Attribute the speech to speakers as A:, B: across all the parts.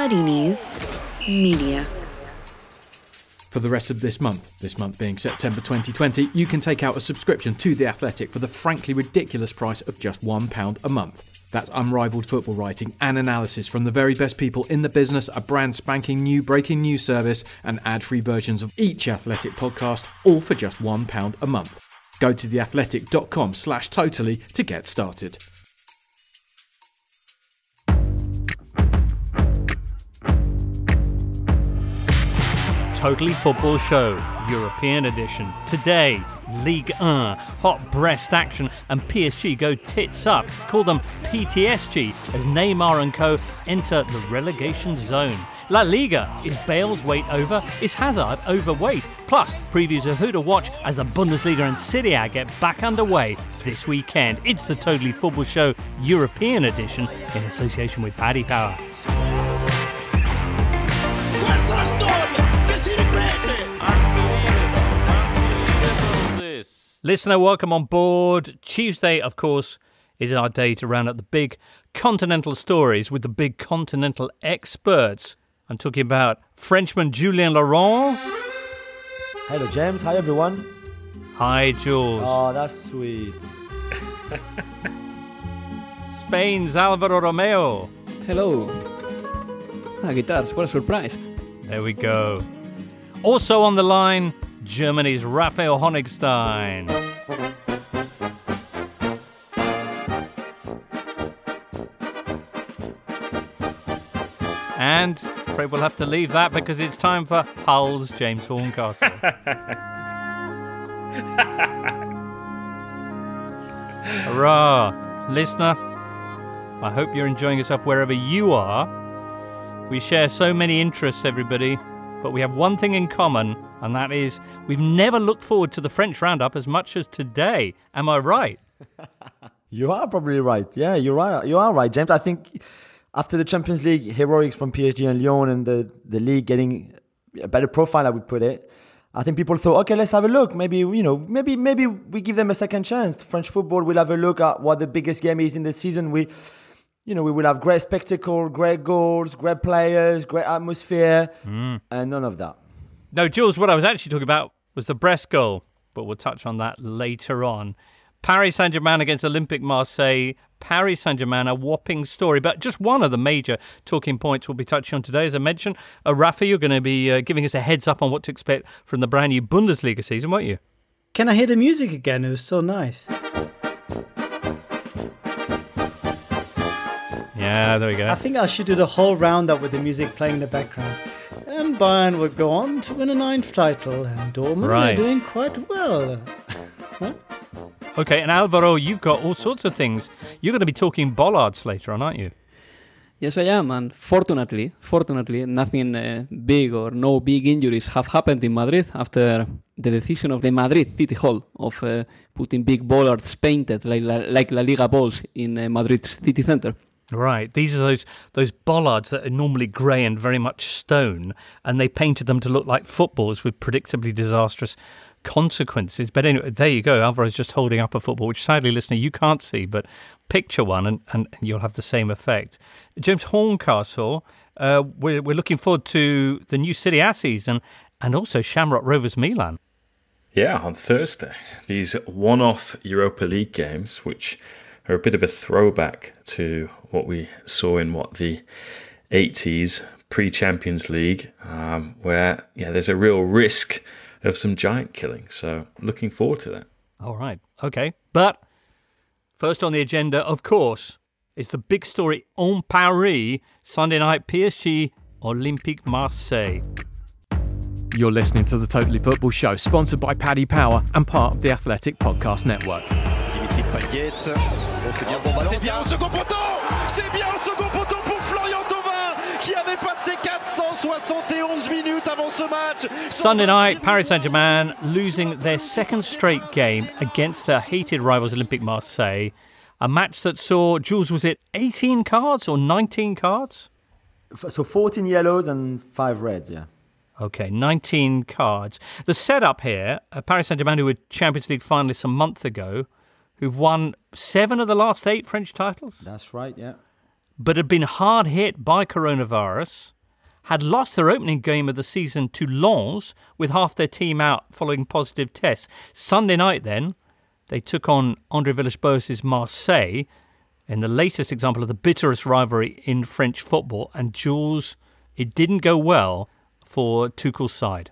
A: Muddy Knees Media.
B: For the rest of this month, this month being September 2020, you can take out a subscription to The Athletic for the frankly ridiculous price of just £1 a month. That's unrivaled football writing and analysis from the very best people in the business, a brand spanking new breaking news service, and ad free versions of each Athletic podcast, all for just £1 a month. Go to theathletic.com slash totally to get started.
C: Totally Football Show, European edition. Today, Ligue 1, hot breast action, and PSG go tits up. Call them PTSG as Neymar and co enter the relegation zone. La Liga, is Bale's weight over? Is Hazard overweight? Plus, previews of who to watch as the Bundesliga and Serie A get back underway this weekend. It's the Totally Football Show European edition in association with Paddy Power. Listener, welcome on board. Tuesday, of course, is our day to round up the big continental stories with the big continental experts. I'm talking about Frenchman Julien Laurent.
D: Hello, James. Hi, everyone.
C: Hi, Jules.
D: Oh, that's sweet.
C: Spain's Alvaro Romero.
E: Hello. Ah, guitars, what a surprise.
C: There we go. Also on the line, Germany's Raphael Honigstein. And I'm afraid we'll have to leave that because it's time for Hull's James Horncastle. Hurrah! Listener, I hope you're enjoying yourself wherever you are. We share so many interests, everybody, but we have one thing in common, and that is we've never looked forward to the French Roundup as much as today. Am I right?
D: You are probably right. Yeah, you're right. You are right, James. I think after the Champions League heroics from PSG and Lyon and the, the league getting a better profile, I would put it. I think people thought, okay, let's have a look. Maybe you know, maybe maybe we give them a second chance. French football. We'll have a look at what the biggest game is in the season. We, you know, we will have great spectacle, great goals, great players, great atmosphere,
C: Mm.
D: and none of that.
C: No, Jules, what I was actually talking about was the Brest goal, but we'll touch on that later on. Paris Saint Germain against Olympique Marseille. Paris Saint Germain, a whopping story, but just one of the major talking points we'll be touching on today. As I mentioned, uh, Rafa, you're going to be uh, giving us a heads up on what to expect from the brand new Bundesliga season, won't you?
F: Can I hear the music again? It was so nice.
C: Yeah, there we go.
F: I think I should do the whole roundup with the music playing in the background. And Bayern would go on to win a ninth title, and Dortmund
C: Right.
F: are doing quite well.
C: Okay, and Alvaro, you've got all sorts of things. You're going to be talking bollards later on, aren't you?
E: Yes, I am, and fortunately, fortunately, nothing uh, big or no big injuries have happened in Madrid after the decision of the Madrid City Hall of uh, putting big bollards painted like La, like La Liga balls in uh, Madrid's city centre.
C: Right. These are those those bollards that are normally grey and very much stone, and they painted them to look like footballs with predictably disastrous consequences. But anyway, there you go. Alvaro's just holding up a football, which sadly, listener, you can't see, but picture one and, and, you'll have the same effect. James Horncastle, uh, we're, we're looking forward to the new Serie A season and also Shamrock Rovers Milan.
G: Yeah, on Thursday. These one off Europa League games, which are a bit of a throwback to what we saw in what the 80s pre Champions League, um, where yeah, there's a real risk of some giant killing. So looking forward to that.
C: All right. Okay. But first on the agenda, of course, is the big story on Paris Sunday night PSG Olympique Marseille.
B: You're listening to the Totally Football Show, sponsored by Paddy Power and part of the Athletic Podcast Network.
H: Dimitri Payet. Oh, c'est bien, bon ballon.
I: C'est bien au second poteau C'est bien au second poteau pour Florian Thauvin qui avait passé 471 minutes avant ce match.
C: Sunday night, Paris Saint Germain losing their second straight game against their hated rivals Olympique Marseille. A match that saw, Jules, was it 18 cards or 19 cards?
D: So 14 yellows and five reds. Yeah.
C: Okay, 19 cards. The setup here, uh, Paris Saint Germain, who were Champions League finalists a month ago, who've won seven of the last eight French titles.
D: That's right. Yeah.
C: but had been hard hit by coronavirus, had lost their opening game of the season to Lens with half their team out following positive tests. Sunday night, then, they took on Andre Villas-Boas' Marseille in the latest example of the bitterest rivalry in French football. And Jules, it didn't go well for Tuchel's side.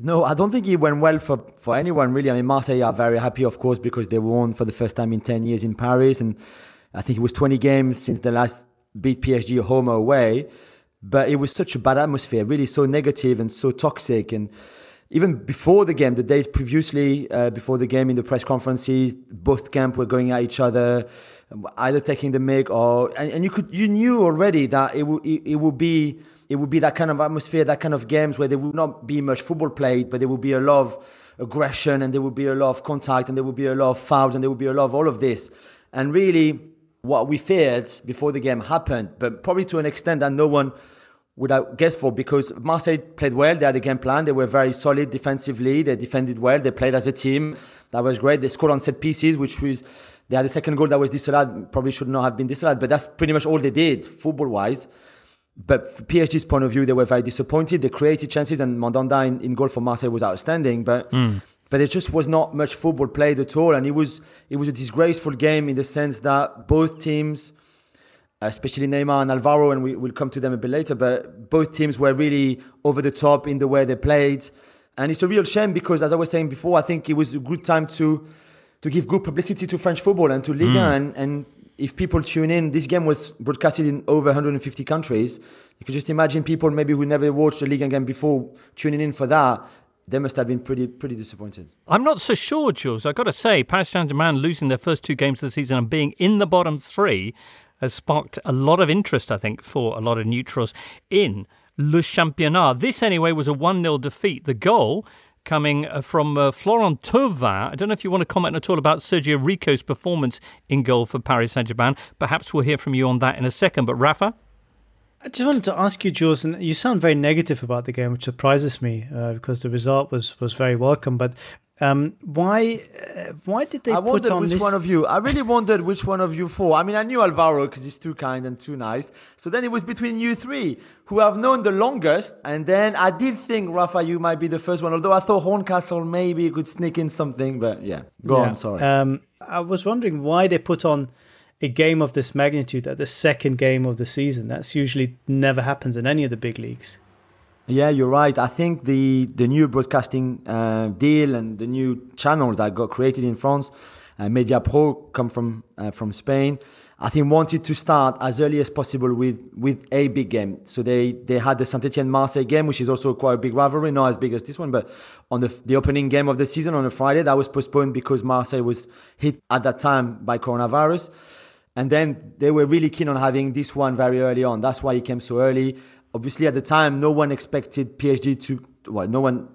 D: No, I don't think it went well for, for anyone really. I mean, Marseille are very happy, of course, because they won for the first time in 10 years in Paris. And I think it was 20 games since the last beat PSG home or away. But it was such a bad atmosphere, really so negative and so toxic. And even before the game, the days previously, uh, before the game in the press conferences, both camps were going at each other, either taking the mic or, and, and you could, you knew already that it would, it, it would be, it would be that kind of atmosphere, that kind of games where there would not be much football played, but there would be a lot of aggression and there would be a lot of contact and there would be a lot of fouls and there would be a lot of all of this. And really, what we feared before the game happened, but probably to an extent that no one would have guessed for because Marseille played well. They had a game plan. They were very solid defensively. They defended well. They played as a team. That was great. They scored on set pieces, which was they had a second goal that was disallowed. Probably should not have been disallowed, but that's pretty much all they did football wise. But from PSG's point of view, they were very disappointed. They created chances, and Mandanda in, in goal for Marseille was outstanding. But
C: mm.
D: but it just was not much football played at all, and it was it was a disgraceful game in the sense that both teams, especially Neymar and Alvaro, and we will come to them a bit later, but both teams were really over the top in the way they played, and it's a real shame because, as I was saying before, I think it was a good time to to give good publicity to French football and to Ligue 1
C: Mm.
D: and, and if people tune in, this game was broadcasted in over 150 countries. You could just imagine people maybe who never watched a league game before tuning in for that. They must have been pretty pretty disappointed.
C: I'm not so sure, Jules. I've got to say, Paris Saint Germain losing their first two games of the season and being in the bottom three has sparked a lot of interest, I think, for a lot of neutrals in Le Championnat. This, anyway, was a 1 0 defeat. The goal coming uh, from uh, Florian Thauvin. I don't know if you want to comment at all about Sergio Rico's performance in goal for Paris Saint Germain. Perhaps we'll hear from you on that in a second. But Rafa?
F: I just wanted to ask you, Jules, and you sound very negative about the game, which surprises me uh, because the result was was very welcome. But um, why uh, why did they
D: I
F: put on
D: which
F: this?
D: one of you. I really wondered which one of you four. I mean, I knew Alvaro because he's too kind and too nice. So then it was between you three, who I've known the longest. And then I did think Rafa, you might be the first one. Although I thought Horncastle maybe could sneak in something. But yeah, go
F: Yeah.
D: on. Sorry.
F: Um, I was wondering why they put on a game of this magnitude at the second game of the season. That's usually never happens in any of the big leagues.
D: Yeah, you're right. I think the the new broadcasting uh, deal and the new channel that got created in France, uh, Media Pro, come from uh, from Spain. I think wanted to start as early as possible with with a big game. So they they had the Saint Etienne Marseille game, which is also quite a big rivalry, not as big as this one, but on the the opening game of the season on a Friday that was postponed because Marseille was hit at that time by coronavirus. And then they were really keen on having this one very early on. That's why it came so early. Obviously, at the time, no one expected PSG to. Well, no one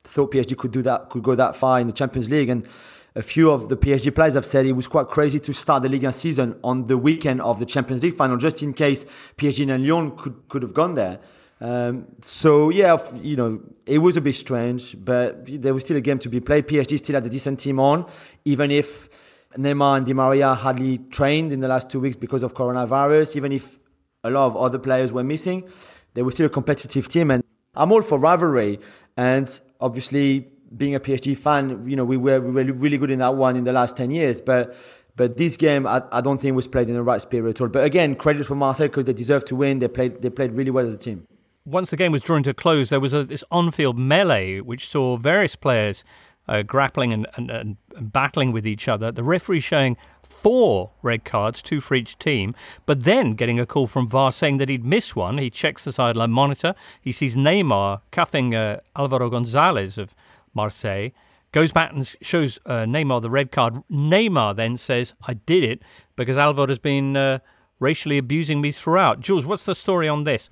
D: thought PSG could do that, could go that far in the Champions League. And a few of the PSG players have said it was quite crazy to start the Ligue 1 season on the weekend of the Champions League final, just in case PSG and Lyon could could have gone there. Um, so yeah, you know, it was a bit strange, but there was still a game to be played. PSG still had a decent team on, even if Neymar and Di Maria hardly trained in the last two weeks because of coronavirus. Even if a lot of other players were missing, they were still a competitive team. And I'm all for rivalry. And obviously, being a PSG fan, you know, we were, we were really good in that one in the last 10 years. But but this game, I, I don't think was played in the right spirit at all. But again, credit for Marseille because they deserved to win. They played they played really well as a team.
C: once the game was drawing to a close, there was a, this on-field melee which saw various players uh, grappling and, and, and battling with each other. The referee showing four red cards, two for each team, but then getting a call from VAR saying that he'd missed one. He checks the sideline monitor. He sees Neymar cuffing uh, Alvaro Gonzalez of Marseille. Goes back and shows uh, Neymar the red card. Neymar then says, "I did it because Alvaro's been uh, racially abusing me throughout." Jules, what's the story on this?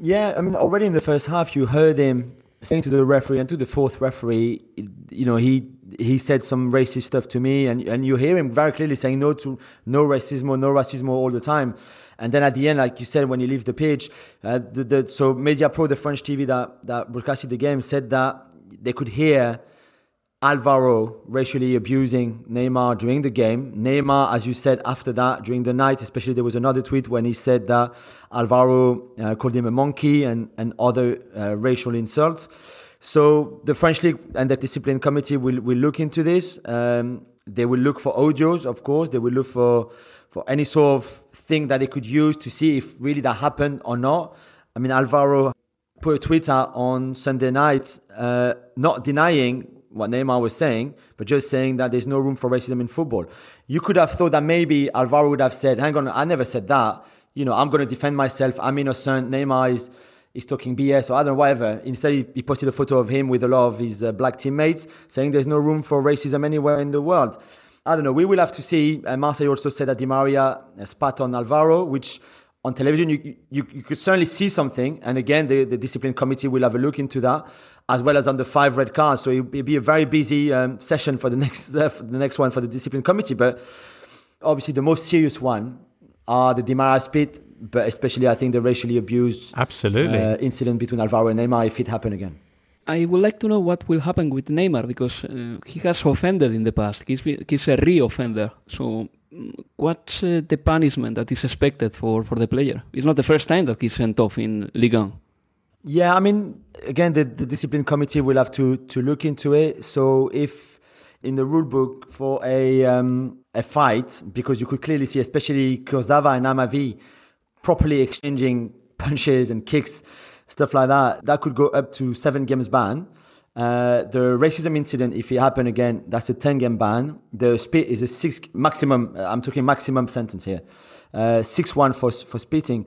D: Yeah, I mean, already in the first half, you heard him saying to the referee and to the fourth referee, you know, he he said some racist stuff to me, and and you hear him very clearly saying no to no racism, no racism all the time. And then at the end, like you said, when he leaves the pitch, uh, the, the, so Media Pro, the French TV that that broadcasted the game, said that they could hear Alvaro racially abusing Neymar during the game. Neymar, as you said, after that, during the night, especially there was another tweet when he said that Alvaro uh, called him a monkey and, and other uh, racial insults. So the French League and the discipline committee will, will look into this. Um, they will look for audios, of course. They will look for, for any sort of thing that they could use to see if really that happened or not. I mean, Alvaro put a tweet out on Sunday night, uh, not denying what Neymar was saying, but just saying that there's no room for racism in football. You could have thought that maybe Alvaro would have said, hang on, I never said that. You know, I'm going to defend myself. I'm innocent. Neymar is, is talking BS or I don't know, whatever. Instead, he posted a photo of him with a lot of his uh, black teammates saying there's no room for racism anywhere in the world. I don't know. We will have to see. Uh, Marseille also said that Di Maria spat on Alvaro, which on television, you, you, you, could certainly see something. And again, the, the discipline committee will have a look into that, as well as on the five red cards. So it'll be a very busy um, session for the next, uh, for the next one for the discipline committee. But obviously, the most serious one are the Di Maria spit, but especially, I think, the racially abused
C: Absolutely. Uh,
D: incident between Alvaro and Neymar if it happened again.
E: I would like to know what will happen with Neymar because uh, he has offended in the past. He's, he's a re-offender. So what's uh, the punishment that is expected for, for the player? It's not the first time that he's sent off in Ligue 1.
D: Yeah, I mean, again, the, the discipline committee will have to, to look into it. So if in the rule book for a, um, a fight, because you could clearly see, especially Kurzawa and Amavi, properly exchanging punches and kicks, stuff like that, that could go up to seven games ban. Uh, the racism incident, if it happen again, that's a 10 game ban. The spit is a six maximum, uh, I'm talking maximum sentence here, uh, 6 1 for, for spitting.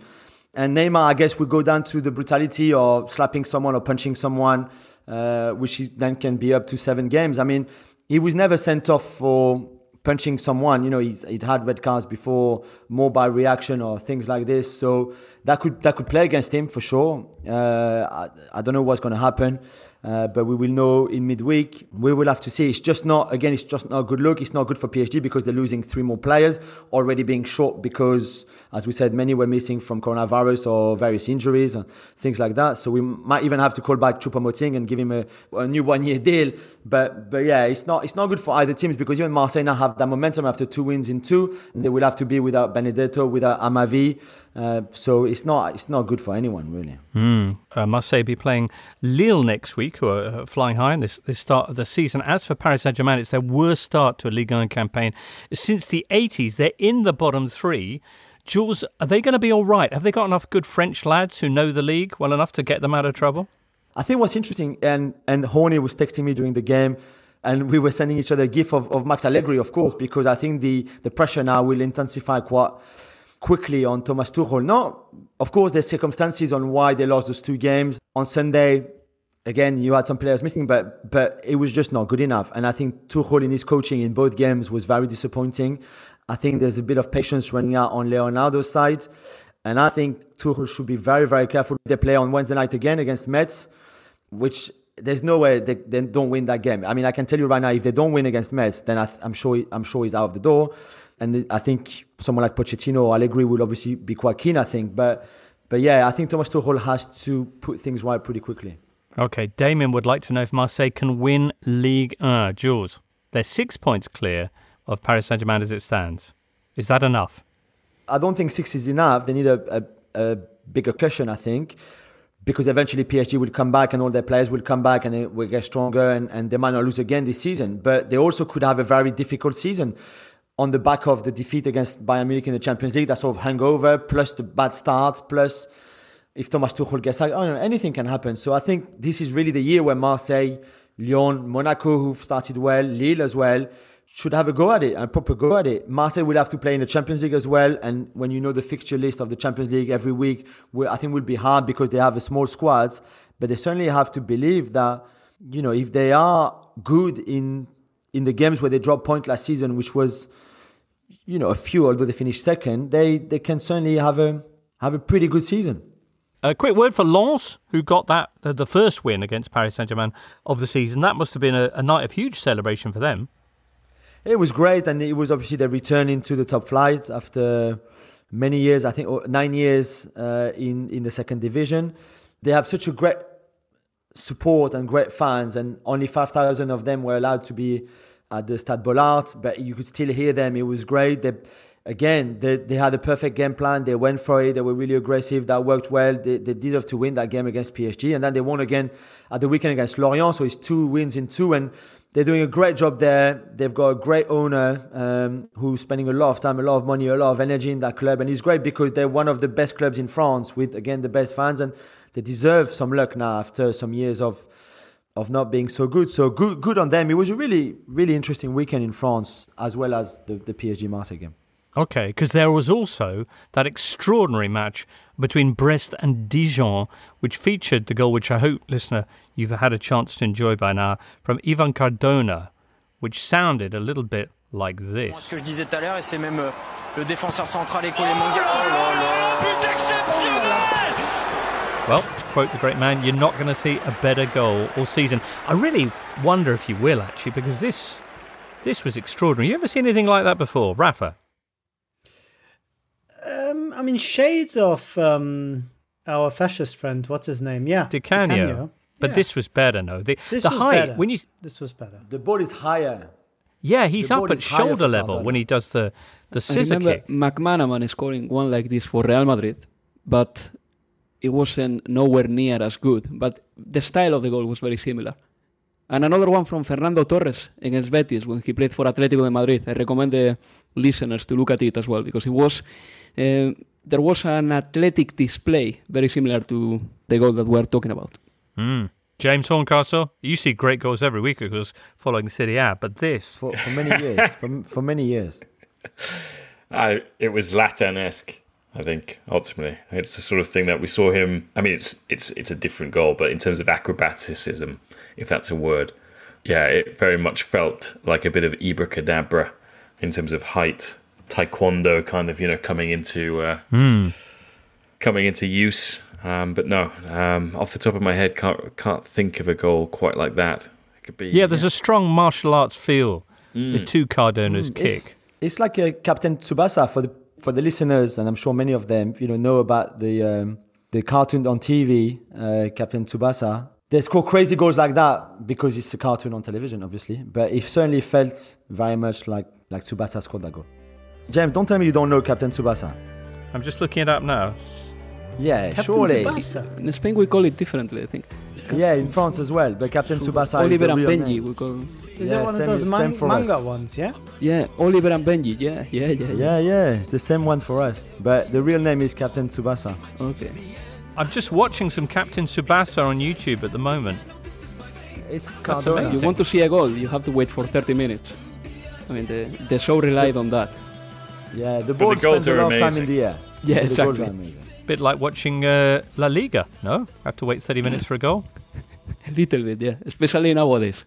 D: And Neymar, I guess, would go down to the brutality or slapping someone or punching someone, uh, which then can be up to seven games. I mean, he was never sent off for punching someone. You know, he'd had red cards before, more by reaction or things like this. So that could that could play against him for sure. Uh, I, I don't know what's going to happen. Uh, but we will know in midweek. We will have to see. It's just not, again, it's just not a good look. It's not good for PSG because they're losing three more players, already being short because, as we said, many were missing from coronavirus or various injuries and things like that. So we might even have to call back Choupo-Moting and give him a, a new one-year deal. But but yeah, it's not it's not good for either teams because even Marseille now have that momentum after two wins in two. And they will have to be without Benedetto, without Amavi. Uh, so it's not it's not good for anyone really.
C: Mm. Uh, Marseille be playing Lille next week, who are uh, flying high in this, this start of the season. As for Paris Saint Germain, it's their worst start to a Ligue 1 campaign since the 80s. They're in the bottom three. Jules, are they going to be all right? Have they got enough good French lads who know the league well enough to get them out of trouble?
D: I think what's interesting, and and Horny was texting me during the game and we were sending each other a gif of, of Max Allegri, of course, because I think the, the pressure now will intensify quite quickly on Thomas Tuchel. No, of course, there's circumstances on why they lost those two games. On Sunday, again, you had some players missing, but but it was just not good enough. And I think Tuchel in his coaching in both games was very disappointing. I think there's a bit of patience running out on Leonardo's side. And I think Tuchel should be very, very careful. They play on Wednesday night again against Metz, which there's no way they, they don't win that game. I mean, I can tell you right now, if they don't win against Metz, then I, am sure I'm sure he's out of the door. And I think someone like Pochettino or Allegri will obviously be quite keen, I think. But, but yeah, I think Thomas Tuchel has to put things right pretty quickly.
C: Okay, Damien would like to know if Marseille can win League 1. Jules, they're six points clear of Paris Saint Germain as it stands. Is that enough?
D: I don't think six is enough. They need a, a, a bigger cushion, I think because eventually PSG will come back and all their players will come back and they will get stronger and, and they might not lose again this season. But they also could have a very difficult season on the back of the defeat against Bayern Munich in the Champions League, that sort of hangover, plus the bad start, plus if Thomas Tuchel gets out, I don't know, anything can happen. So I think this is really the year where Marseille, Lyon, Monaco, who've started well, Lille as well, should have a go at it, a proper go at it. Marseille will have to play in the Champions League as well. And when you know the fixture list of the Champions League every week, I think will be hard because they have a small squad. But they certainly have to believe that, you know, if they are good in in the games where they dropped point last season, which was you know, a few, although they finished second, they, they can certainly have a have a pretty good season.
C: A quick word for Lens, who got that uh, the first win against Paris Saint Germain of the season. That must have been a, a, night of huge celebration for them.
D: It was great, and it was obviously the return into the top flight after many years. I think nine years uh, in in the second division. They have such a great support and great fans, and only 5,000 of them were allowed to be at the Stade Bollaert, but you could still hear them. It was great. They, again, they, they had a perfect game plan. They went for it. They were really aggressive. That worked well. They, they deserved to win that game against PSG. And then they won again at the weekend against Lorient. So it's two wins in two. And they're doing a great job there. They've got a great owner um, who's spending a lot of time, a lot of money, a lot of energy in that club. And it's great because they're one of the best clubs in France with, again, the best fans. And they deserve some luck now after some years of of not being so good. So good good on them. It was a really, really interesting weekend in France as well as the, the PSG Marseille game.
C: Okay, because there was also that extraordinary match between Brest and Dijon, which featured the goal which I hope, listener, you've had a chance to enjoy by now, from Irvin Cardona, which sounded a little bit like this.
J: Ce que je disais tout à l'heure, et c'est même euh, le défenseur central écoulé mondial. Oh là là
I: But exceptionnel
C: Well, to quote the great man, you're not going to see a better goal all season. I really wonder if you will, actually, because this this was extraordinary. You ever seen anything like that before, Rafa?
F: Um, I mean, shades of um, our fascist friend. What's his name? Yeah,
C: Di Canio. But
F: Yeah.
C: this was better, no. The,
F: This
C: the
F: was
C: height
F: better.
C: when you
F: This was better.
D: The ball is higher.
C: yeah, he's
D: The
C: up at shoulder level
D: Cardona.
C: when he does the the
E: I
C: scissor
E: remember
C: kick.
E: McManaman scoring one like this for Real Madrid, but it wasn't nowhere near as good. But the style of the goal was very similar. And another one from Fernando Torres against Betis when he played for Atletico de Madrid. I recommend the listeners to look at it as well because it was uh, there was an athletic display very similar to the goal that we're talking about.
C: Mm. James Horncastle, you see great goals every week because following Serie A, but this
D: For, for many years. for, for many years.
G: I, it was Latin-esque, I think. Ultimately, it's the sort of thing that we saw him. I mean, it's it's it's a different goal, but in terms of acrobaticism, if that's a word, yeah, it very much felt like a bit of abracadabra in terms of height, taekwondo kind of, you know, coming into uh, coming into use. Um, but no, um, off the top of my head, can't can't think of a goal quite like that. It could be
C: Yeah, there's a strong martial arts feel. The two Cardona's
D: Mm, It's,
C: kick.
D: it's like a Captain Tsubasa for the for the listeners, and I'm sure many of them, you know, know about the um, the cartoon on TV, uh, Captain Tsubasa. They score crazy goals like that because it's a cartoon on television, obviously. But it certainly felt very much like like Tsubasa scored that goal. James, don't tell me you don't know Captain Tsubasa.
C: I'm just looking it up now.
D: Yeah,
F: Captain
D: surely.
F: Tsubasa.
E: In Spain we call it differently, I think.
D: Yeah, in France as well. But Captain Tsubasa
E: Oliver
D: is the
E: and
D: real
E: Benji
D: name.
E: we call
F: Is
D: Yeah,
F: it one of those man- manga
D: us.
F: ones? Yeah.
E: Yeah, Oliver and Benji. Yeah, yeah, yeah.
D: Yeah, yeah, it's the same one for us. But the real name is Captain Tsubasa.
E: Okay.
C: I'm just watching some Captain Tsubasa on YouTube at the moment.
D: It's
C: That's
D: Cardona.
C: amazing.
E: You want to see a goal, you have to wait for 30 minutes. I mean, the, the show relied on that.
D: Yeah, the
G: the
D: ball
G: goals
D: spends a
G: are
D: lot of time in the air.
E: Yeah,
D: the goals
E: exactly.
D: are amazing.
C: Bit like watching uh, La Liga. No, have to wait 30 minutes for a goal.
E: A little bit, yeah. Especially nowadays.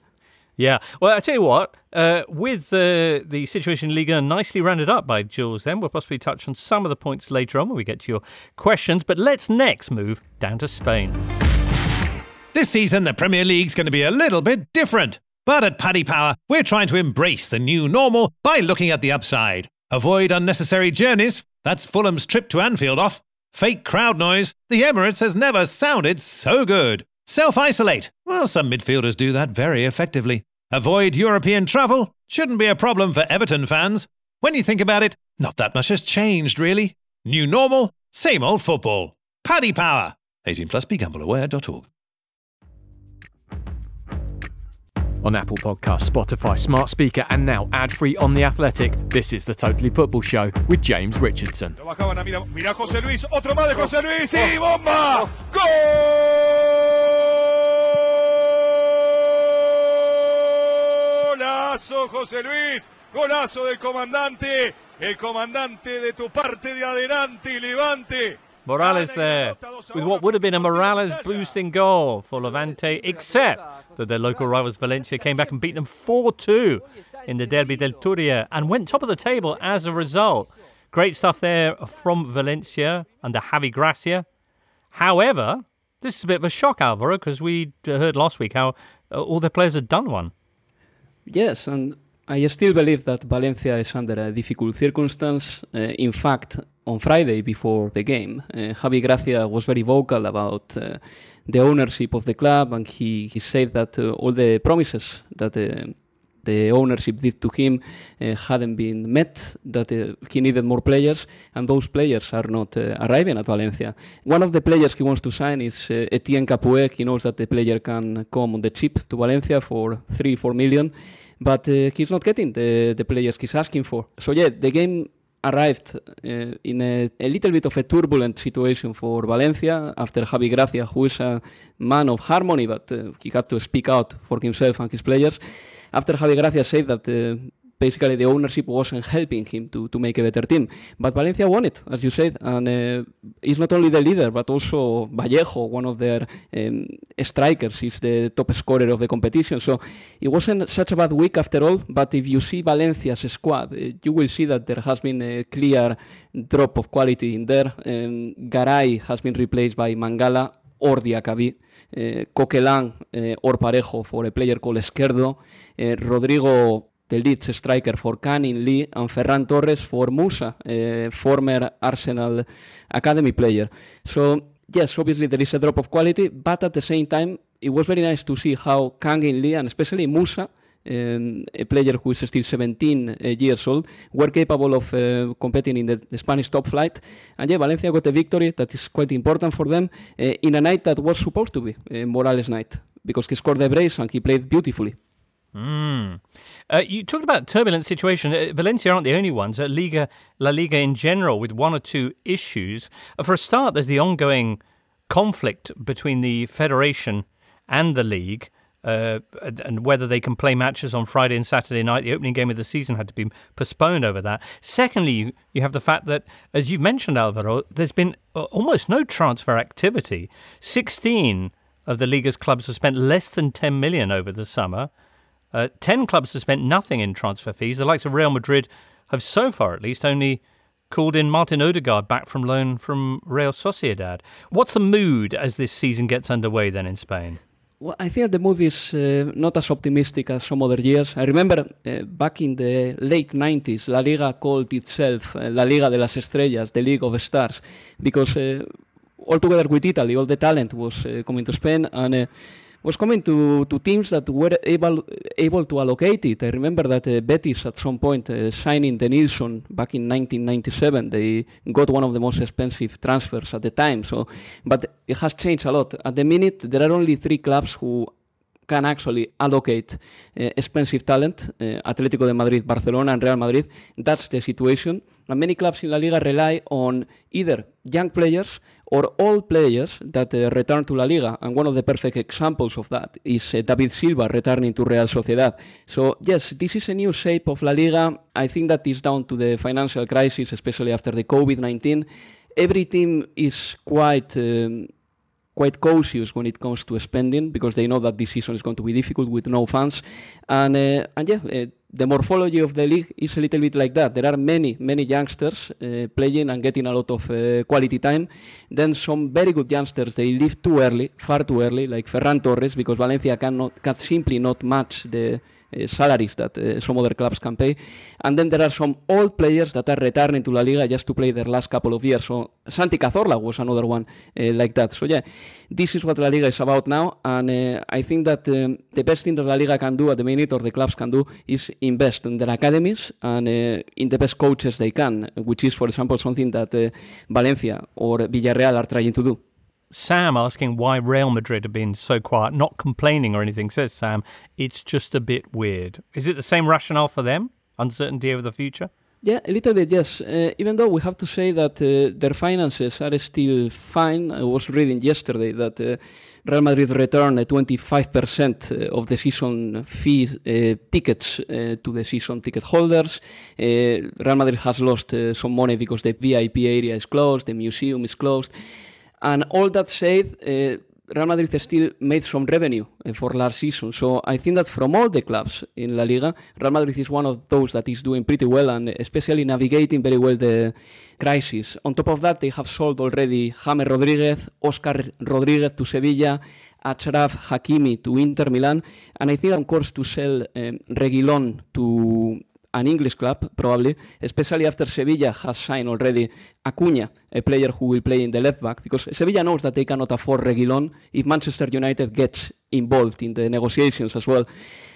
C: Yeah. Well, I tell you what. Uh, with uh, the situation in Liga nicely rounded up by Jules, then we'll possibly touch on some of the points later on when we get to your questions. But let's next move down to Spain.
K: This season, the Premier League's going to be a little bit different. But at Paddy Power, we're trying to embrace the new normal by looking at the upside. Avoid unnecessary journeys. That's Fulham's trip to Anfield off. Fake crowd noise. The Emirates has never sounded so good. Self isolate. Well, some midfielders do that very effectively. Avoid European travel. Shouldn't be a problem for Everton fans. When you think about it, not that much has changed, really. New normal, same old football. Paddy Power. 18 plus begambleaware.org.
B: On Apple Podcasts, Spotify, Smart Speaker, and now ad free on The Athletic, this is the Totally Football Show with James Richardson.
I: Mira, José Luis, otro de José Luis y bomba. Golazo José Luis, golazo del comandante, el comandante de tu parte de adelante y levante.
C: Morales there with what would have been a Morales boosting goal for Levante, except that their local rivals Valencia came back and beat them 4 2 in the Derby del Turia and went top of the table as a result. Great stuff there from Valencia under Javi Gracia. However, this is a bit of a shock, Alvaro, because we heard last week how uh, all their players had done one.
E: Yes, and I still believe that Valencia is under a difficult circumstance. Uh, in fact, on Friday before the game. Uh, Javi Gracia was very vocal about uh, the ownership of the club, and he, he said that uh, all the promises that uh, the ownership did to him uh, hadn't been met, that uh, he needed more players, and those players are not arriving at Valencia. One of the players he wants to sign is Etienne Capoue. He knows that the player can come on the cheap to Valencia for three, four million, but uh, he's not getting the, the players he's asking for. So yeah, the game arrived uh, in a, a, little bit of a turbulent situation for Valencia after Javi Gracia, who is a man of harmony, but uh, he had to speak out for himself and his players. After Javi Gracia said that uh, basically the ownership wasn't helping him to, to make a better team. But Valencia won it, as you said, and uh, he's not only the leader, but also Vallejo, one of their um, strikers, is the top scorer of the competition. So it wasn't such a bad week after all, but if you see Valencia's squad, uh, you will see that there has been a clear drop of quality in there. Um, Garay has been replaced by Mangala or Diacabí. Uh, Coquelin uh, or Parejo for a player called Esquerdo. Eh, Rodrigo the Leeds striker for Kangin Lee and Ferran Torres for Musah, a former Arsenal academy player. So yes, obviously there is a drop of quality, but at the same time, it was very nice to see how Kangin Lee and especially Musah, um, a player who is still 17 uh, years old, were capable of uh, competing in the, the, Spanish top flight. And yeah, Valencia got a victory that is quite important for them uh, in a night that was supposed to be a Morales night because he scored the brace and he played beautifully.
C: Mm. Uh, you talked about turbulent situation. Uh, Valencia aren't the only ones. Uh, Liga, La Liga in general, with one or two issues. Uh, for a start, there's the ongoing conflict between the federation and the league, uh, and whether they can play matches on Friday and Saturday night. The opening game of the season had to be postponed over that. Secondly, you, have the fact that, as you mentioned, Alvaro, there's been uh, almost no transfer activity. Sixteen of the Liga's clubs have spent less than 10 million over the summer. Uh, Ten clubs have spent nothing in transfer fees. The likes of Real Madrid have so far, at least, only called in Martin Odegaard back from loan from Real Sociedad. What's the mood as this season gets underway then in Spain?
E: Well, I think the mood is uh, not as optimistic as some other years. I remember uh, back in the late 90s, La Liga called itself uh, La Liga de las Estrellas, the League of Stars, because uh, all together with Italy, all the talent was uh, coming to Spain and uh, was coming to, to teams that were able able to allocate it. I remember that uh, Betis at some point uh, signing Denilson back in 1997. They got one of the most expensive transfers at the time. So, but it has changed a lot. At the minute, there are only three clubs who can actually allocate uh, expensive talent, uh, Atletico de Madrid, Barcelona, and Real Madrid. That's the situation. And many clubs in La Liga rely on either young players or all players that uh, return to La Liga. And one of the perfect examples of that is uh, David Silva returning to Real Sociedad. So, yes, this is a new shape of La Liga. I think that is down to the financial crisis, especially after the COVID 19. Every team is quite. Um, quite cautious when it comes to spending because they know that this season is going to be difficult with no fans. And, uh, and yeah, uh, the morphology of the league is a little bit like that. There are many, many youngsters uh, playing and getting a lot of uh, quality time. Then some very good youngsters, they leave too early, far too early, like Ferran Torres, because Valencia cannot, can simply not match the salaries that uh, some other clubs can pay. And then there are some old players that are returning to La Liga just to play their last couple of years. So Santi Cazorla was another one uh, like that. So yeah, this is what La Liga is about now. And uh, I think that um, the best thing that La Liga can do at the minute, or the clubs can do, is invest in their academies and in the best coaches they can, which is, for example, something that Valencia or Villarreal are trying to do.
C: Sam asking why Real Madrid have been so quiet, not complaining or anything, says Sam, it's just a bit weird. Is it the same rationale for them? Uncertainty over the future?
E: Yeah, a little bit, yes. Uh, even though we have to say that uh, their finances are still fine. I was reading yesterday that uh, Real Madrid returned 25% uh, of the season fee uh, tickets uh, to the season ticket holders. Real Madrid has lost some money because the VIP area is closed, the museum is closed. And all that said, uh, Real Madrid still made some revenue uh, for last season. So I think that from all the clubs in La Liga, Real Madrid is one of those that is doing pretty well and especially navigating very well the crisis. On top of that, they have sold already James Rodriguez, Oscar Rodriguez to Sevilla, Achraf Hakimi to Inter Milan, and I think on course to sell um, Reguilon to an English club, probably, especially after Sevilla has signed already Acuna, a player who will play in the left back, because Sevilla knows that they cannot afford Reguilon if Manchester United gets involved in the negotiations as well.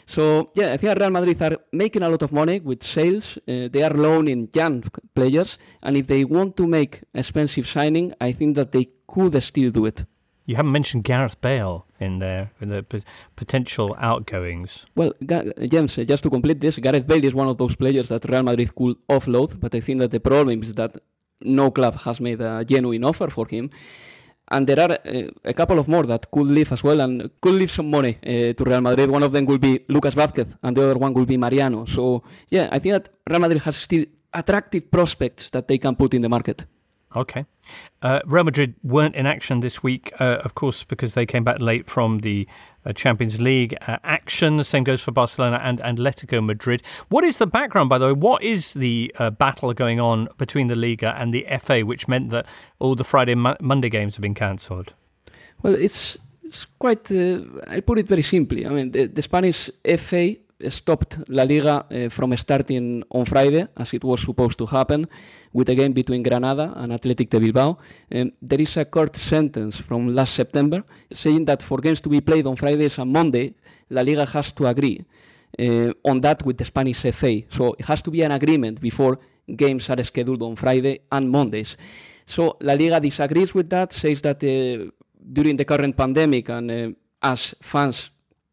E: So, yeah, I think Real Madrid are making a lot of money with sales. Uh, they are loaning young players, and if they want to make expensive signing, I think that they could still do it.
C: You haven't mentioned Gareth Bale in there, in the p- potential outgoings.
E: Well, Ga- James, uh, just to complete this, Gareth Bale is one of those players that Real Madrid could offload, but I think that the problem is that no club has made a genuine offer for him. And there are uh, a couple of more that could leave as well and could leave some money uh, to Real Madrid. One of them will be Lucas Vázquez and the other one will be Mariano. So, yeah, I think that Real Madrid has still attractive prospects that they can put in the market.
C: Okay. Uh, Real Madrid weren't in action this week, uh, of course, because they came back late from the uh, Champions League uh, action. The same goes for Barcelona and Atletico Madrid. What is the background, by the way? What is the uh, battle going on between the Liga and the FA, which meant that all the Friday Mo- Monday games have been cancelled?
E: Well, it's, it's quite, uh, I put it very simply. I mean, the, the Spanish FA stopped La Liga uh, from starting on Friday, as it was supposed to happen, with a game between Granada and Athletic de Bilbao. Um, there is a court sentence from last September saying that for games to be played on Fridays and Monday, La Liga has to agree uh, on that with the Spanish FA. So it has to be an agreement before games are scheduled on Friday and Mondays. So La Liga disagrees with that, says that uh, during the current pandemic and as fans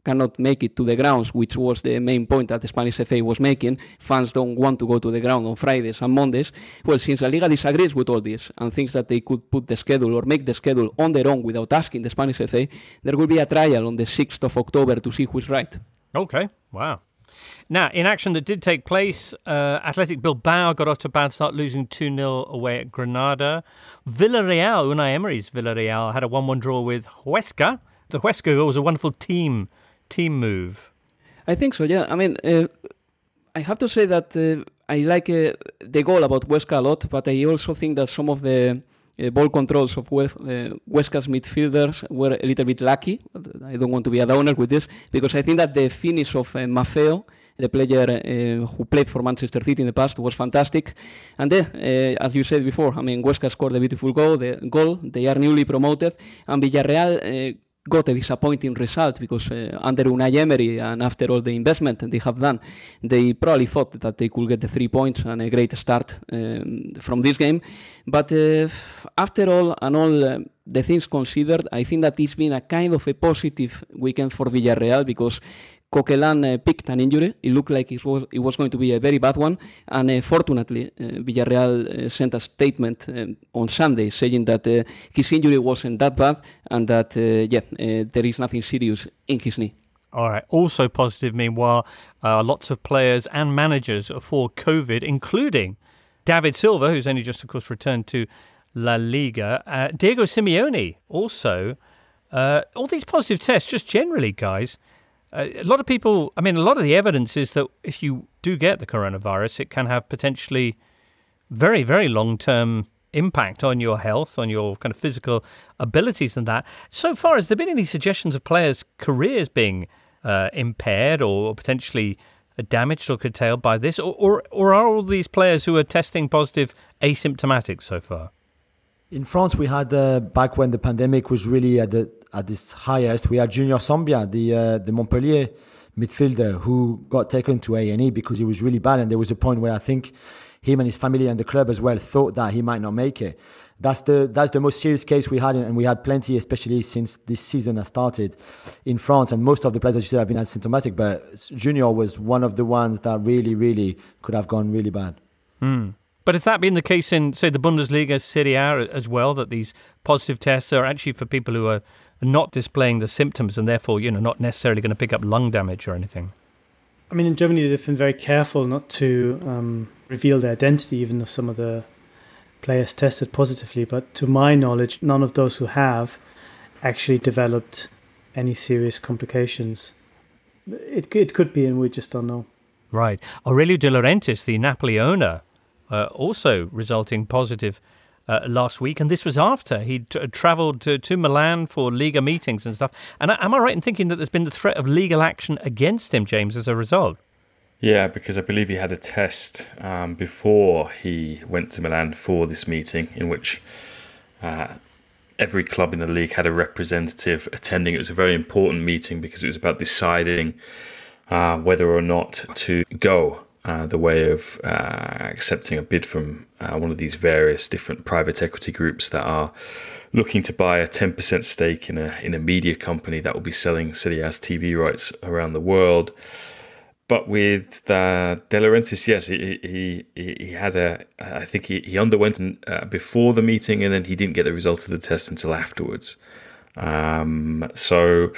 E: cannot make it to the grounds, which was the main point that the Spanish FA was making. Fans don't want to go to the ground on Fridays and Mondays. Well, since La Liga disagrees with all this and thinks that they could put the schedule or make the schedule on their own without asking the Spanish FA, there will be a trial on the 6th of October to see who's right.
C: Okay, wow. Now, in action that did take place, uh, Athletic Bilbao got off to a bad start, losing 2 0 away at Granada. Villarreal, Unai Emery's Villarreal, had a 1 1 draw with Huesca. The Huesca was a wonderful team team move.
E: I think so. Yeah. I mean, uh, I have to say that uh, I like uh, the goal about Huesca a lot, but I also think that some of the uh, ball controls of Wes- uh, Huesca's midfielders were a little bit lucky. I don't want to be a downer with this because I think that the finish of uh, Maffeo, the player uh, who played for Manchester City in the past, was fantastic. And then, uh, as you said before, I mean, Huesca scored a beautiful goal. The goal. They are newly promoted, and Villarreal uh, got a disappointing result because uh, under Unai Emery and after all the investment they have done, they probably thought that they could get the three points and a great start um, from this game. But uh, after all and all uh, the things considered, I think that it's been a kind of a positive weekend for Villarreal because Coquelin uh, picked an injury. It looked like it was, it was going to be a very bad one. And uh, fortunately, uh, Villarreal uh, sent a statement on Sunday saying that uh, his injury wasn't that bad and that, uh, yeah, there is nothing serious in his knee.
C: All right. Also positive, meanwhile, lots of players and managers for COVID, including David Silva, who's only just, of course, returned to La Liga. Diego Simeone also. all these positive tests, just generally, guys a lot of people, I mean, a lot of the evidence is that if you do get the coronavirus, it can have potentially very, very long term impact on your health, on your kind of physical abilities, and that. So far, has there been any suggestions of players' careers being uh, impaired or potentially damaged or curtailed by this, or, or, or are all these players who are testing positive asymptomatic so far?
D: In France, we had uh, back when the pandemic was really at the at its highest, we had Junior Sambia, the uh, the Montpellier midfielder, who got taken to A and E because he was really bad, and there was a point where I think him and his family and the club as well thought that he might not make it. That's the that's the most serious case we had, and we had plenty, especially since this season has started in France. And most of the players, as you said, have been asymptomatic, but Junior was one of the ones that really, really could have gone really bad.
C: Mm. But has that been the case in, say, the Bundesliga, Serie A as well, that these positive tests are actually for people who are not displaying the symptoms and therefore, you know, not necessarily going to pick up lung damage or anything?
F: I mean, in Germany, they've been very careful not to um, reveal their identity, even though some of the players tested positively. But to my knowledge, none of those who have actually developed any serious complications. It, it could be, and we just don't know.
C: Right. Aurelio De Laurentiis, the Napoli owner, uh, also resulting positive uh, last week, and this was after he'd t- travelled to, to, Milan for Liga meetings and stuff. And am I right in thinking that there's been the threat of legal action against him, James, as a result?
G: Yeah, because I believe he had a test um, before he went to Milan for this meeting, in which uh, every club in the league had a representative attending. It was a very important meeting because it was about deciding uh, whether or not to go uh, the way of uh, accepting a bid from uh, one of these various different private equity groups that are looking to buy a 10% stake in a in a media company that will be selling Serie A's TV rights around the world. But with uh, De Laurentiis, yes, he, he he had a. I think he he underwent uh, before the meeting, and then he didn't get the result of the test until afterwards. Um, so,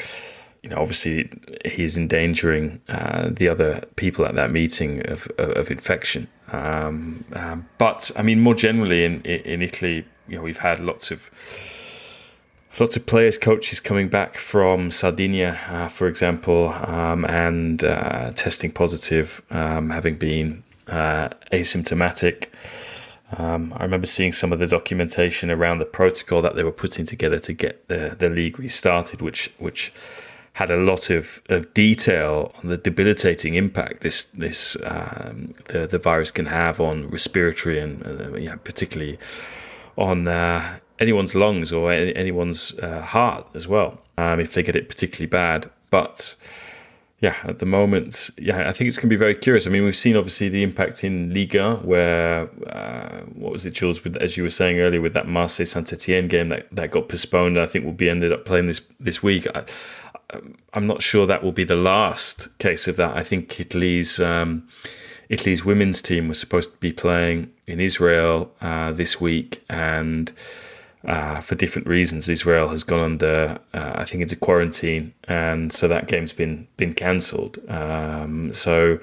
G: you know, obviously, he's endangering uh, the other people at that meeting of of, of infection. Um, um, but I mean, more generally in in Italy, you know, we've had lots of lots of players, coaches coming back from Sardinia, uh, for example, um, and uh, testing positive, um, having been uh, asymptomatic. Um, I remember seeing some of the documentation around the protocol that they were putting together to get the, the league restarted, which which had a lot of, of detail on the debilitating impact this this um, the the virus can have on respiratory and uh, yeah, particularly on uh, anyone's lungs or anyone's uh, heart as well um, if they get it particularly bad. But yeah, at the moment, yeah, I think it's going to be very curious. I mean, we've seen obviously the impact in Liga, where uh, what was it, Jules? With as you were saying earlier, with that Marseille Saint Etienne game that, that got postponed, I think will be ended up playing this this week. I, am not sure that will be the last case of that. I think Italy's um, Italy's women's team was supposed to be playing in Israel uh, this week, and uh, for different reasons, Israel has gone under, uh, I think, into quarantine, and so that game's been been cancelled. Um, so,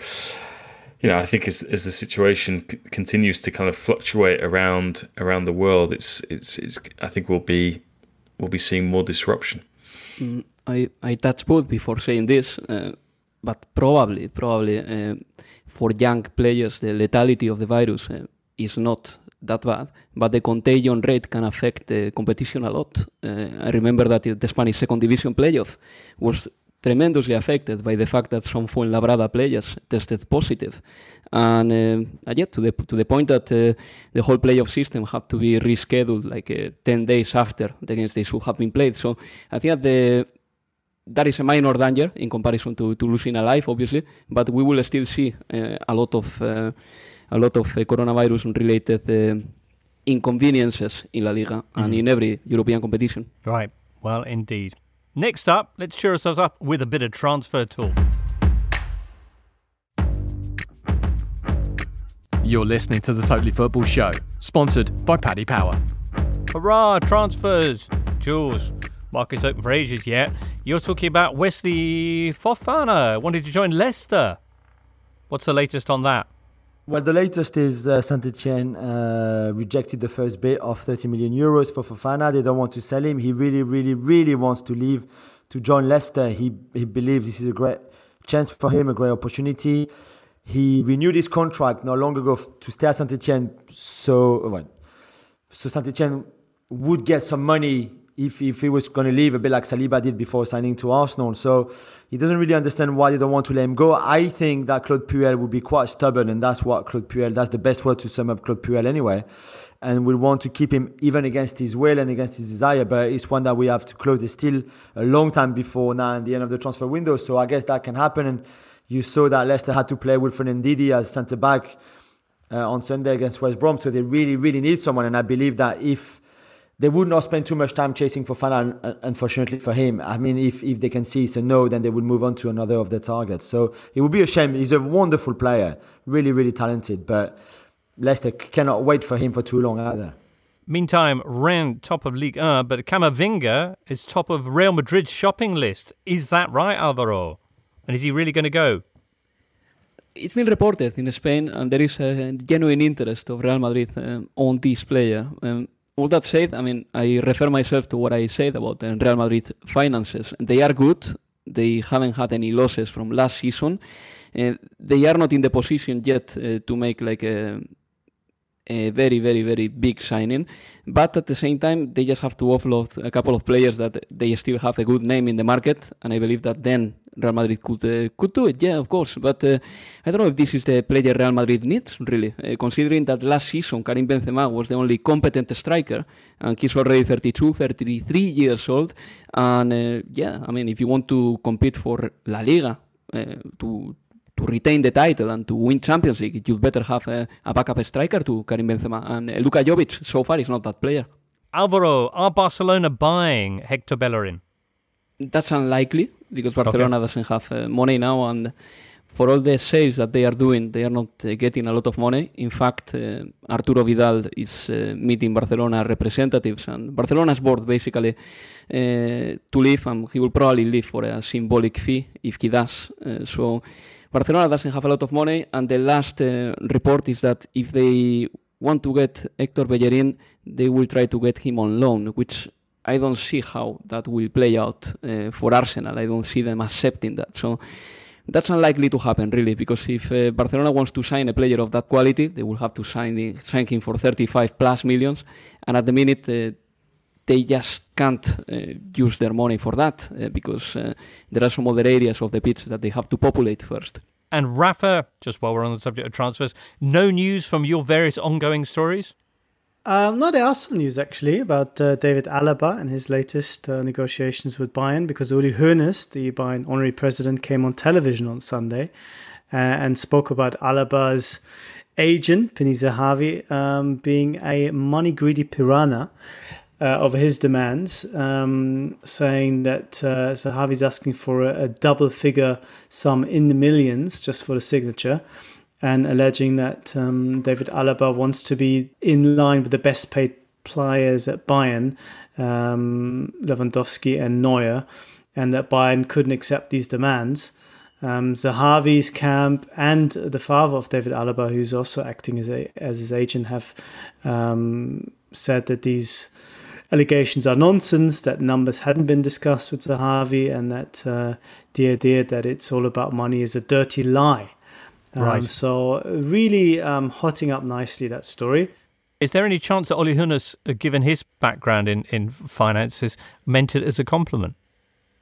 G: you know, I think as, as the situation c- continues to kind of fluctuate around around the world, it's it's, it's I think we'll be we'll be seeing more disruption.
E: Mm, I I touched both before saying this, uh, but probably probably uh, for young players the lethality of the virus uh, is not that bad, but the contagion rate can affect the competition a lot. Uh, I remember that the Spanish second division playoff was tremendously affected by the fact that some Fuenlabrada players tested positive, and uh, yet to the to the point that uh, the whole playoff system had to be rescheduled like uh, ten days after the games they should have been played. So I think that the that is a minor danger in comparison to, to losing a life, obviously, but we will still see uh, a lot of uh, a lot of uh, coronavirus related uh, inconveniences in La Liga mm. and in every European competition.
C: Right. Well, indeed. Next up, let's cheer ourselves up with a bit of transfer talk.
B: You're listening to the Totally Football Show, sponsored by Paddy Power.
C: Hurrah, transfers! Jules, market's open for ages yet. You're talking about Wesley Fofana wanted to join Leicester. What's the latest on that?
D: Well, the latest is uh, Saint Etienne uh, rejected the first bid of 30 million euros for Fofana. They don't want to sell him. He really, really, really wants to leave to join Leicester. He he believes this is a great chance for him, a great opportunity. He renewed his contract not long ago to stay at Saint Etienne, so well, so Saint Etienne would get some money if, if he was going to leave, a bit like Saliba did before signing to Arsenal. So he doesn't really understand why they don't want to let him go. I think that Claude Puel would be quite stubborn, and that's what Claude Puel, that's the best word to sum up Claude Puel anyway. And we want to keep him even against his will and against his desire, but it's one that we have to close. It's still a long time before now and the end of the transfer window. So I guess that can happen. And you saw that Leicester had to play Wilfred Ndidi as centre back uh, on Sunday against West Brom. So they really, really need someone. And I believe that if they would not spend too much time chasing for Fofana, unfortunately for him. I mean, if, if they can see it's a no, then they would move on to another of their targets. So it would be a shame. He's a wonderful player, really, really talented, but Leicester cannot wait for him for too long either.
C: Meantime, Rennes top of Ligue 1, but Camavinga is top of Real Madrid's shopping list. Is that right, Alvaro? And is he really going to go?
E: It's been reported in Spain, and there is a genuine interest of Real Madrid um, on this player. Um, all that said, I mean, I refer myself to what I said about Real Madrid finances. They are good. They haven't had any losses from last season. Uh, they are not in the position yet uh, to make like a, a, very, very, very big signing. But at the same time, they just have to offload a couple of players that they still have a good name in the market. And I believe that then Real Madrid could could do it. Yeah, of course. But uh, I don't know if this is the player Real Madrid needs, really, uh, considering that last season Karim Benzema was the only competent striker, and he's already 32, 33 years old. And uh, yeah, I mean, if you want to compete for La Liga, to to retain the title and to win Champions League, you'd better have a, a backup striker to Karim Benzema. And Luka Jovic, so far, is not that player.
C: Alvaro, are Barcelona buying Hector Bellerin?
E: That's unlikely because Barcelona okay. doesn't have uh, money now, and for all the sales that they are doing, they are not uh, getting a lot of money. In fact, uh, Arturo Vidal is uh, meeting Barcelona representatives, and Barcelona's board basically uh, to leave, and he will probably leave for a symbolic fee if he does. Uh, so Barcelona doesn't have a lot of money, and the last report is that if they want to get Hector Bellerin, they will try to get him on loan, which I don't see how that will play out uh, for Arsenal. I don't see them accepting that. So that's unlikely to happen, really, because if uh, Barcelona wants to sign a player of that quality, they will have to sign, the, sign him for 35 plus millions. And at the minute, uh, they just can't uh, use their money for that uh, because uh, there are some other areas of the pitch that they have to populate first.
C: And Rafa, just while we're on the subject of transfers, no news from your various ongoing stories?
F: Um, no, there are some news actually about uh, David Alaba and his latest uh, negotiations with Bayern because Uli Hoeneß, the Bayern honorary president, came on television on Sunday uh, and spoke about Alaba's agent, Pini Zahavi, um, being a money greedy piranha. Uh, of his demands, um, saying that uh, Zahavi's asking for a, a double figure sum in the millions just for the signature and alleging that um, David Alaba wants to be in line with the best paid players at Bayern, um, Lewandowski and Neuer, and that Bayern couldn't accept these demands. Um, Zahavi's camp and the father of David Alaba, who's also acting as, a, as his agent, have um, said that these allegations are nonsense, that numbers hadn't been discussed with Zahavi, and that uh, the idea that it's all about money is a dirty lie. Um, right. So really um, hotting up nicely that story.
C: Is there any chance that Uli Hoeneß, uh, given his background in, in finances, meant it as a compliment?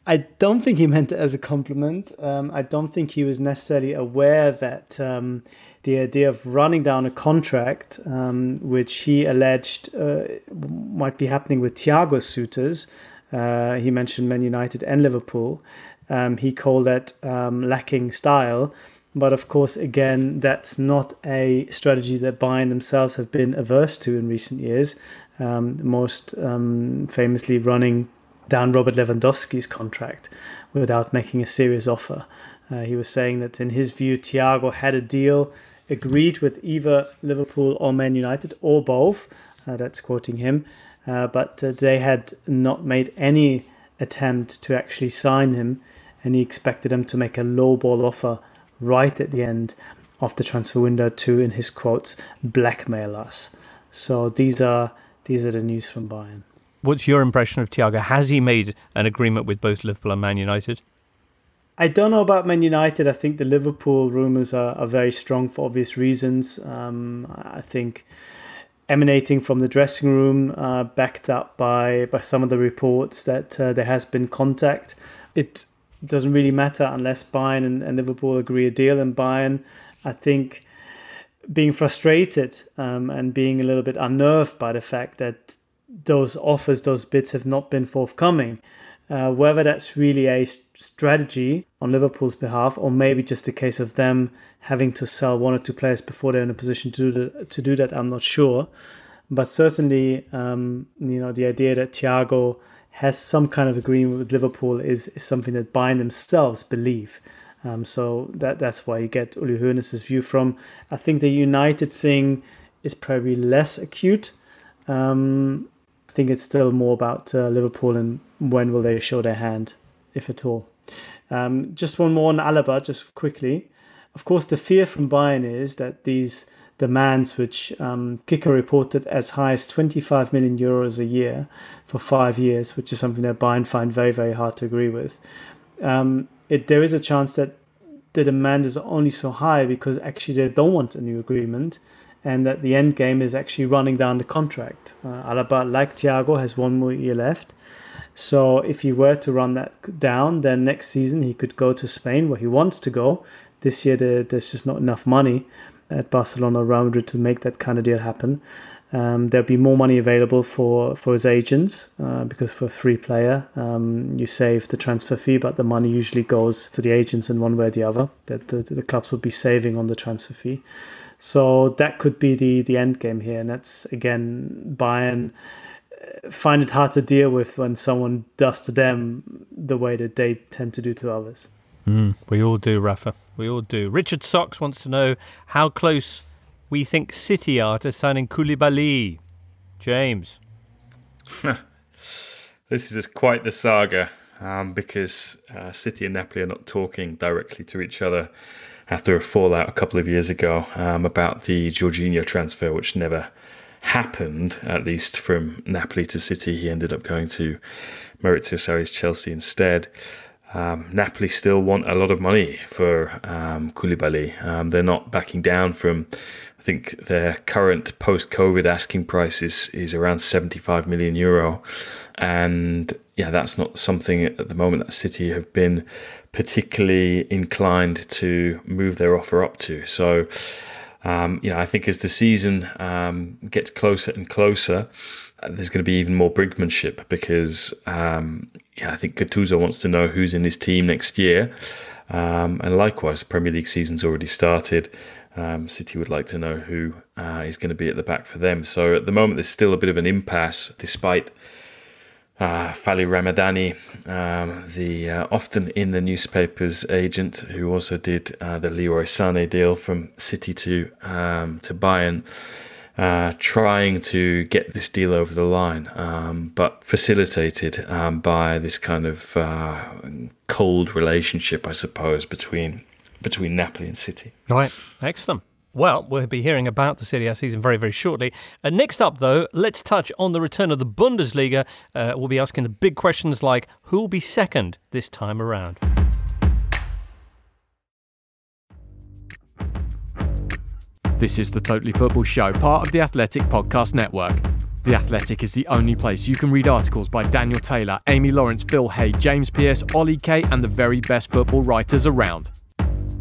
F: I don't think he meant it as a compliment. Um, I don't think he was necessarily aware that um, the idea of running down a contract, um, which he alleged uh, might be happening with Thiago suitors, uh, he mentioned Man United and Liverpool. Um, he called that um, lacking style. But of course, again, that's not a strategy that Bayern themselves have been averse to in recent years. Um, most um, famously, running down Robert Lewandowski's contract without making a serious offer. Uh, he was saying that in his view, Thiago had a deal agreed with either Liverpool or Man United or both. Uh, that's quoting him. Uh, but uh, they had not made any attempt to actually sign him, and he expected them to make a low ball offer right at the end of the transfer window to, in his quotes, blackmail us. So these are these are the news from Bayern.
C: What's your impression of Thiago? Has he made an agreement with both Liverpool and Man United?
F: I don't know about Man United. I think the Liverpool rumours are, are very strong for obvious reasons. Um, I think emanating from the dressing room, uh, backed up by, by some of the reports that uh, there has been contact. It doesn't really matter unless Bayern and, and Liverpool agree a deal. And Bayern, I think, being frustrated um, and being a little bit unnerved by the fact that those offers, those bids have not been forthcoming. Uh, whether that's really a strategy on Liverpool's behalf, or maybe just a case of them having to sell one or two players before they're in a position to do that, to do that I'm not sure. But certainly, um, you know, the idea that Thiago has some kind of agreement with Liverpool is, is something that Bayern themselves believe. Um, so that that's why you get Uli Hoeneß's view from. I think the United thing is probably less acute. Um, I think it's still more about uh, Liverpool and when will they show their hand, if at all. Um, just one more on Alaba, just quickly. Of course, the fear from Bayern is that these demands, which um, Kicker reported as high as 25 million euros a year for five years, which is something that Bayern find very, very hard to agree with. Um, it, there is a chance that the demand is only so high because actually they don't want a new agreement and that the end game is actually running down the contract. Uh, Alaba, like Thiago, has one more year left. So if he were to run that down, then next season he could go to Spain where he wants to go. This year there, there's just not enough money at Barcelona or Real Madrid to make that kind of deal happen. Um, there'll be more money available for, for his agents uh, because for a free player, um, you save the transfer fee, but the money usually goes to the agents in one way or the other. That the, the clubs would be saving on the transfer fee. So that could be the, the end game here. And that's, again, Bayern uh, find it hard to deal with when someone does to them the way that they tend to do to others.
C: Mm, we all do, Rafa. We all do. Richard Socks wants to know how close we think City are to signing Koulibaly. James.
G: this is quite the saga um, because uh, City and Napoli are not talking directly to each other after a fallout a couple of years ago um, about the Jorginho transfer, which never happened, at least from Napoli to City. He ended up going to Maurizio Sarri's Chelsea instead. Um, Napoli still want a lot of money for um, Koulibaly. Um, they're not backing down from I think their current post-COVID asking price is, is around 75 million euro, and yeah, that's not something at the moment that City have been particularly inclined to move their offer up to. So, um, you know, I think as the season um, gets closer and closer, uh, there's going to be even more brinkmanship because um, yeah, I think Gattuso wants to know who's in his team next year. Um, and likewise, the Premier League season's already started. Um, City would like to know who uh, is going to be at the back for them. So at the moment, there's still a bit of an impasse, despite uh, Fali Ramadani, um, the uh, often in the newspapers agent who also did uh, the Leroy Sané deal from City to um, to Bayern. Uh, trying to get this deal over the line, um, but facilitated um, by this kind of uh, cold relationship, I suppose, between between Napoli and City.
C: Right, excellent. Well, we'll be hearing about the Serie A season very, very shortly. Uh, next up, though, let's touch on the return of the Bundesliga. Uh, we'll be asking the big questions like who will be second this time around?
B: This is the Totally Football Show, part of the Athletic Podcast Network. The Athletic is the only place you can read articles by Daniel Taylor, Amy Lawrence, Phil Hay, James Pearce, Ollie Kay, and the very best football writers around.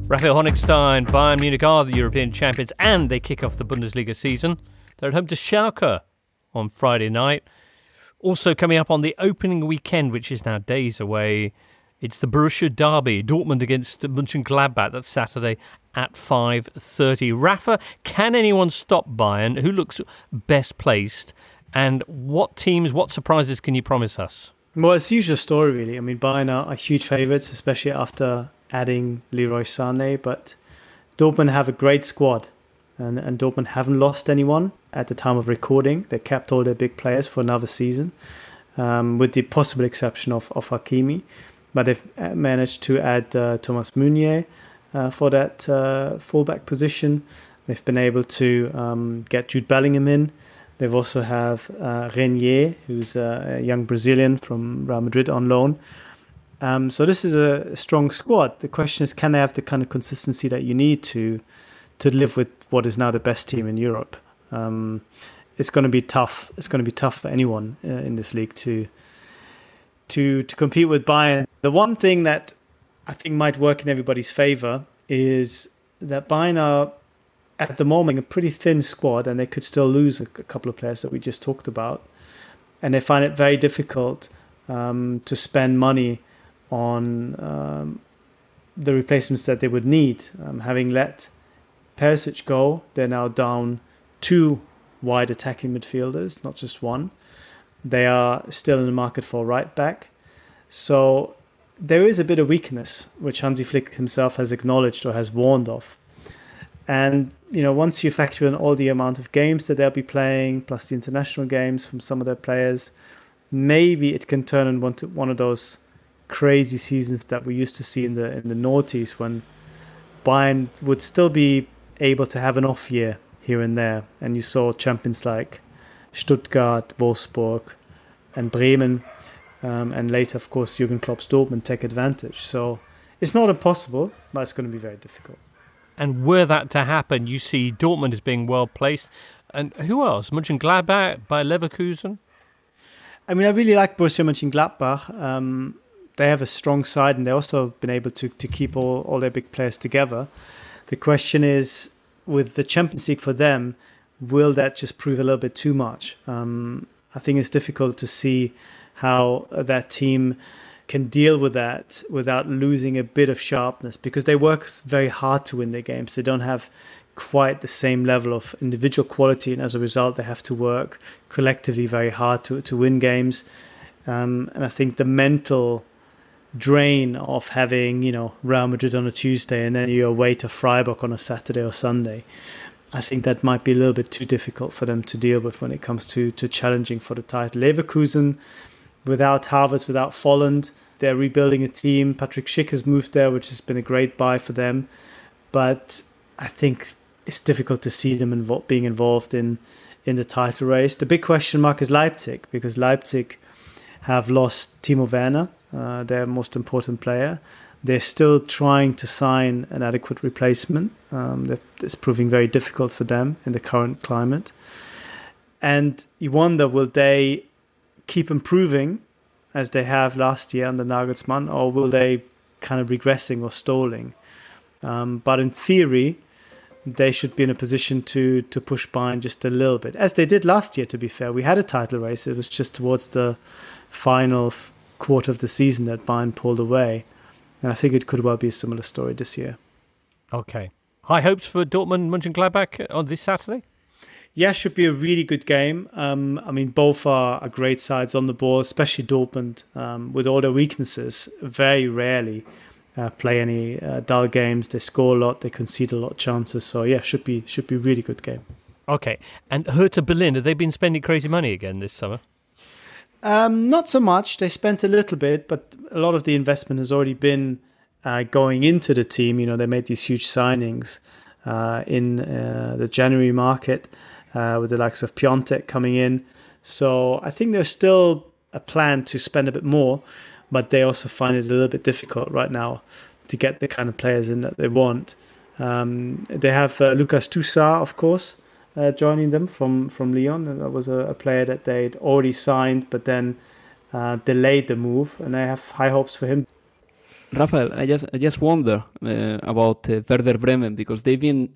C: Raphael Honigstein, Bayern Munich are the European champions and they kick off the Bundesliga season. They're at home to Schalke on Friday night. Also coming up on the opening weekend, which is now days away, it's the Borussia Derby, Dortmund against Mönchengladbach. That's Saturday at 5.30. Rafa, can anyone stop Bayern? Who looks best placed? And what teams, what surprises can you promise us?
F: Well, it's usual story, really. I mean, Bayern are huge favourites, especially after adding Leroy Sané, but Dortmund have a great squad. And, and Dortmund haven't lost anyone at the time of recording. They kept all their big players for another season, um, with the possible exception of, of Hakimi. But they've uh, managed to add uh, Thomas Meunier uh, for that uh, fullback position. They've been able to um, get Jude Bellingham in. They've also have uh, Reinier, who's a young Brazilian from Real Madrid on loan, um, so this is a strong squad. The question is, can they have the kind of consistency that you need to to live with what is now the best team in Europe? Um, it's going to be tough. It's going to be tough for anyone uh, in this league to to to compete with Bayern. The one thing that I think might work in everybody's favor is that Bayern are at the moment a pretty thin squad, and they could still lose a, a couple of players that we just talked about, and they find it very difficult um, to spend money on um, the replacements that they would need. Um, having let Perisic go, they're now down two wide attacking midfielders, not just one. They are still in the market for right back. So there is a bit of weakness, which Hansi Flick himself has acknowledged or has warned of. And you know, once you factor in all the amount of games that they'll be playing, plus the international games from some of their players, maybe it can turn into one of those crazy seasons that we used to see in the in the noughties when Bayern would still be able to have an off year here and there, and you saw champions like Stuttgart, Wolfsburg, and Bremen, um, and later, of course, Jurgen Klopp's Dortmund take advantage. So it's not impossible, but it's going to be very difficult.
C: And were that to happen, you see Dortmund as being well placed, and who else? Mönchengladbach by Leverkusen.
F: I mean, I really like Borussia Mönchengladbach. Um, they have a strong side, and they also have been able to to keep all, all their big players together. The question is, with the Champions League for them, will that just prove a little bit too much? Um, I think it's difficult to see how that team can deal with that without losing a bit of sharpness because they work very hard to win their games. They don't have quite the same level of individual quality, and as a result, they have to work collectively very hard to, to win games. Um, and I think the mental drain of having, you know, Real Madrid on a Tuesday and then you're away to Freiburg on a Saturday or Sunday. I think that might be a little bit too difficult for them to deal with when it comes to, to challenging for the title. Leverkusen, without Havertz, without Volland, they're rebuilding a team. Patrick Schick has moved there, which has been a great buy for them. But I think it's difficult to see them invo- being involved in, in the title race. The big question mark is Leipzig, because Leipzig have lost Timo Werner, uh, their most important player. They're still trying to sign an adequate replacement. Um, that is proving very difficult for them in the current climate. And you wonder will they keep improving as they have last year under Nagelsmann, or will they kind of regressing or stalling? Um, but in theory, they should be in a position to to push Bayern just a little bit, as they did last year. To be fair, we had a title race. It was just towards the final quarter of the season that Bayern pulled away. And I think it could well be a similar story this year.
C: Okay. High hopes for Dortmund Mönchengladbach on this Saturday?
F: Yeah, should be a really good game. Um, I mean, both are, are, great sides on the ball, especially Dortmund, um, with all their weaknesses. Very rarely uh, play any uh, dull games. They score a lot, they concede a lot of chances. So yeah, should be should be a really good game.
C: Okay, and Hertha Berlin have they been spending crazy money again this summer?
F: Um, not so much. They spent a little bit, but a lot of the investment has already been uh, going into the team. You know, they made these huge signings uh, in uh, the January market uh, with the likes of Piątek coming in. So I think there's still a plan to spend a bit more, but they also find it a little bit difficult right now to get the kind of players in that they want. Um, they have uh, Lucas Tousart, of course, uh, joining them from from Lyon. That was a, a, player that they'd already signed, but then uh, delayed the move, and I have high hopes for him.
E: Rafael, I just I just wonder uh, about uh, Werder Bremen because they've been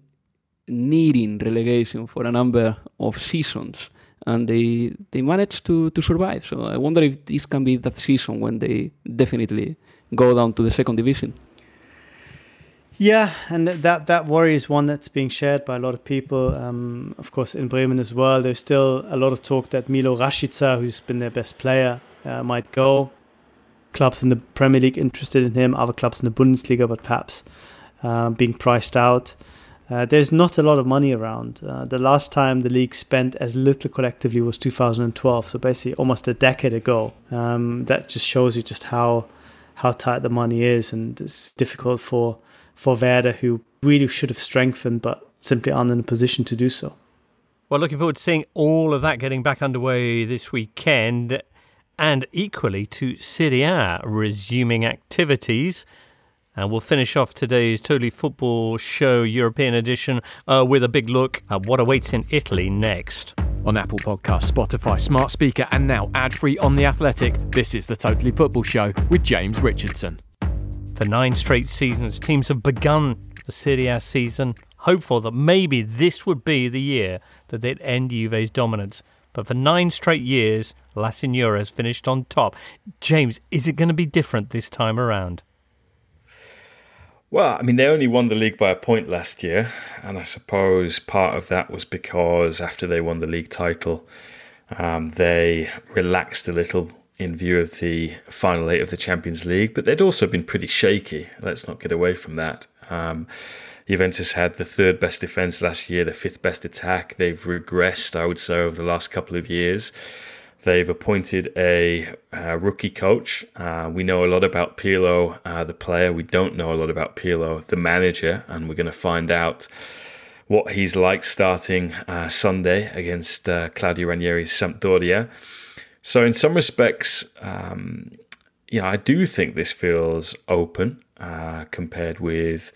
E: needing relegation for a number of seasons, and they they managed to to survive. So I wonder if this can be that season when they definitely go down to the second division.
F: Yeah, and that that worry is one that's being shared by a lot of people. Um, of course, in Bremen as well, there's still a lot of talk that Milot Rashica, who's been their best player, uh, might go. Clubs in the Premier League interested in him, other clubs in the Bundesliga, but perhaps uh, being priced out. Uh, there's not a lot of money around. Uh, the last time the league spent as little collectively was 2012, so basically almost a decade ago. Um, that just shows you just how how tight the money is, and it's difficult for for Werder, who really should have strengthened but simply aren't in a position to do so.
C: Well, looking forward to seeing all of that getting back underway this weekend, and equally to Serie A resuming activities. And we'll finish off today's Totally Football Show European edition uh, with a big look at what awaits in Italy next.
B: On Apple Podcasts, Spotify, Smart Speaker, and now ad free on The Athletic, this is the Totally Football Show with James Richardson.
C: For nine straight seasons, teams have begun the Serie A season hopeful that maybe this would be the year that they'd end Juve's dominance. But for nine straight years, La Signora has finished on top. James, is it going to be different this time around?
G: Well, I mean, they only won the league by a point last year, and I suppose part of that was because after they won the league title, um, they relaxed a little in view of the final eight of the Champions League, but they'd also been pretty shaky. Let's not get away from that. Um, Juventus had the third best defence last year, the fifth best attack. They've regressed, I would say, over the last couple of years. They've appointed a, a rookie coach. Uh, we know a lot about Pirlo, uh, the player. We don't know a lot about Pirlo, the manager, and we're going to find out what he's like starting uh, Sunday against uh, Claudio Ranieri's Sampdoria. So, in some respects, um, you know, I do think this feels open uh, compared with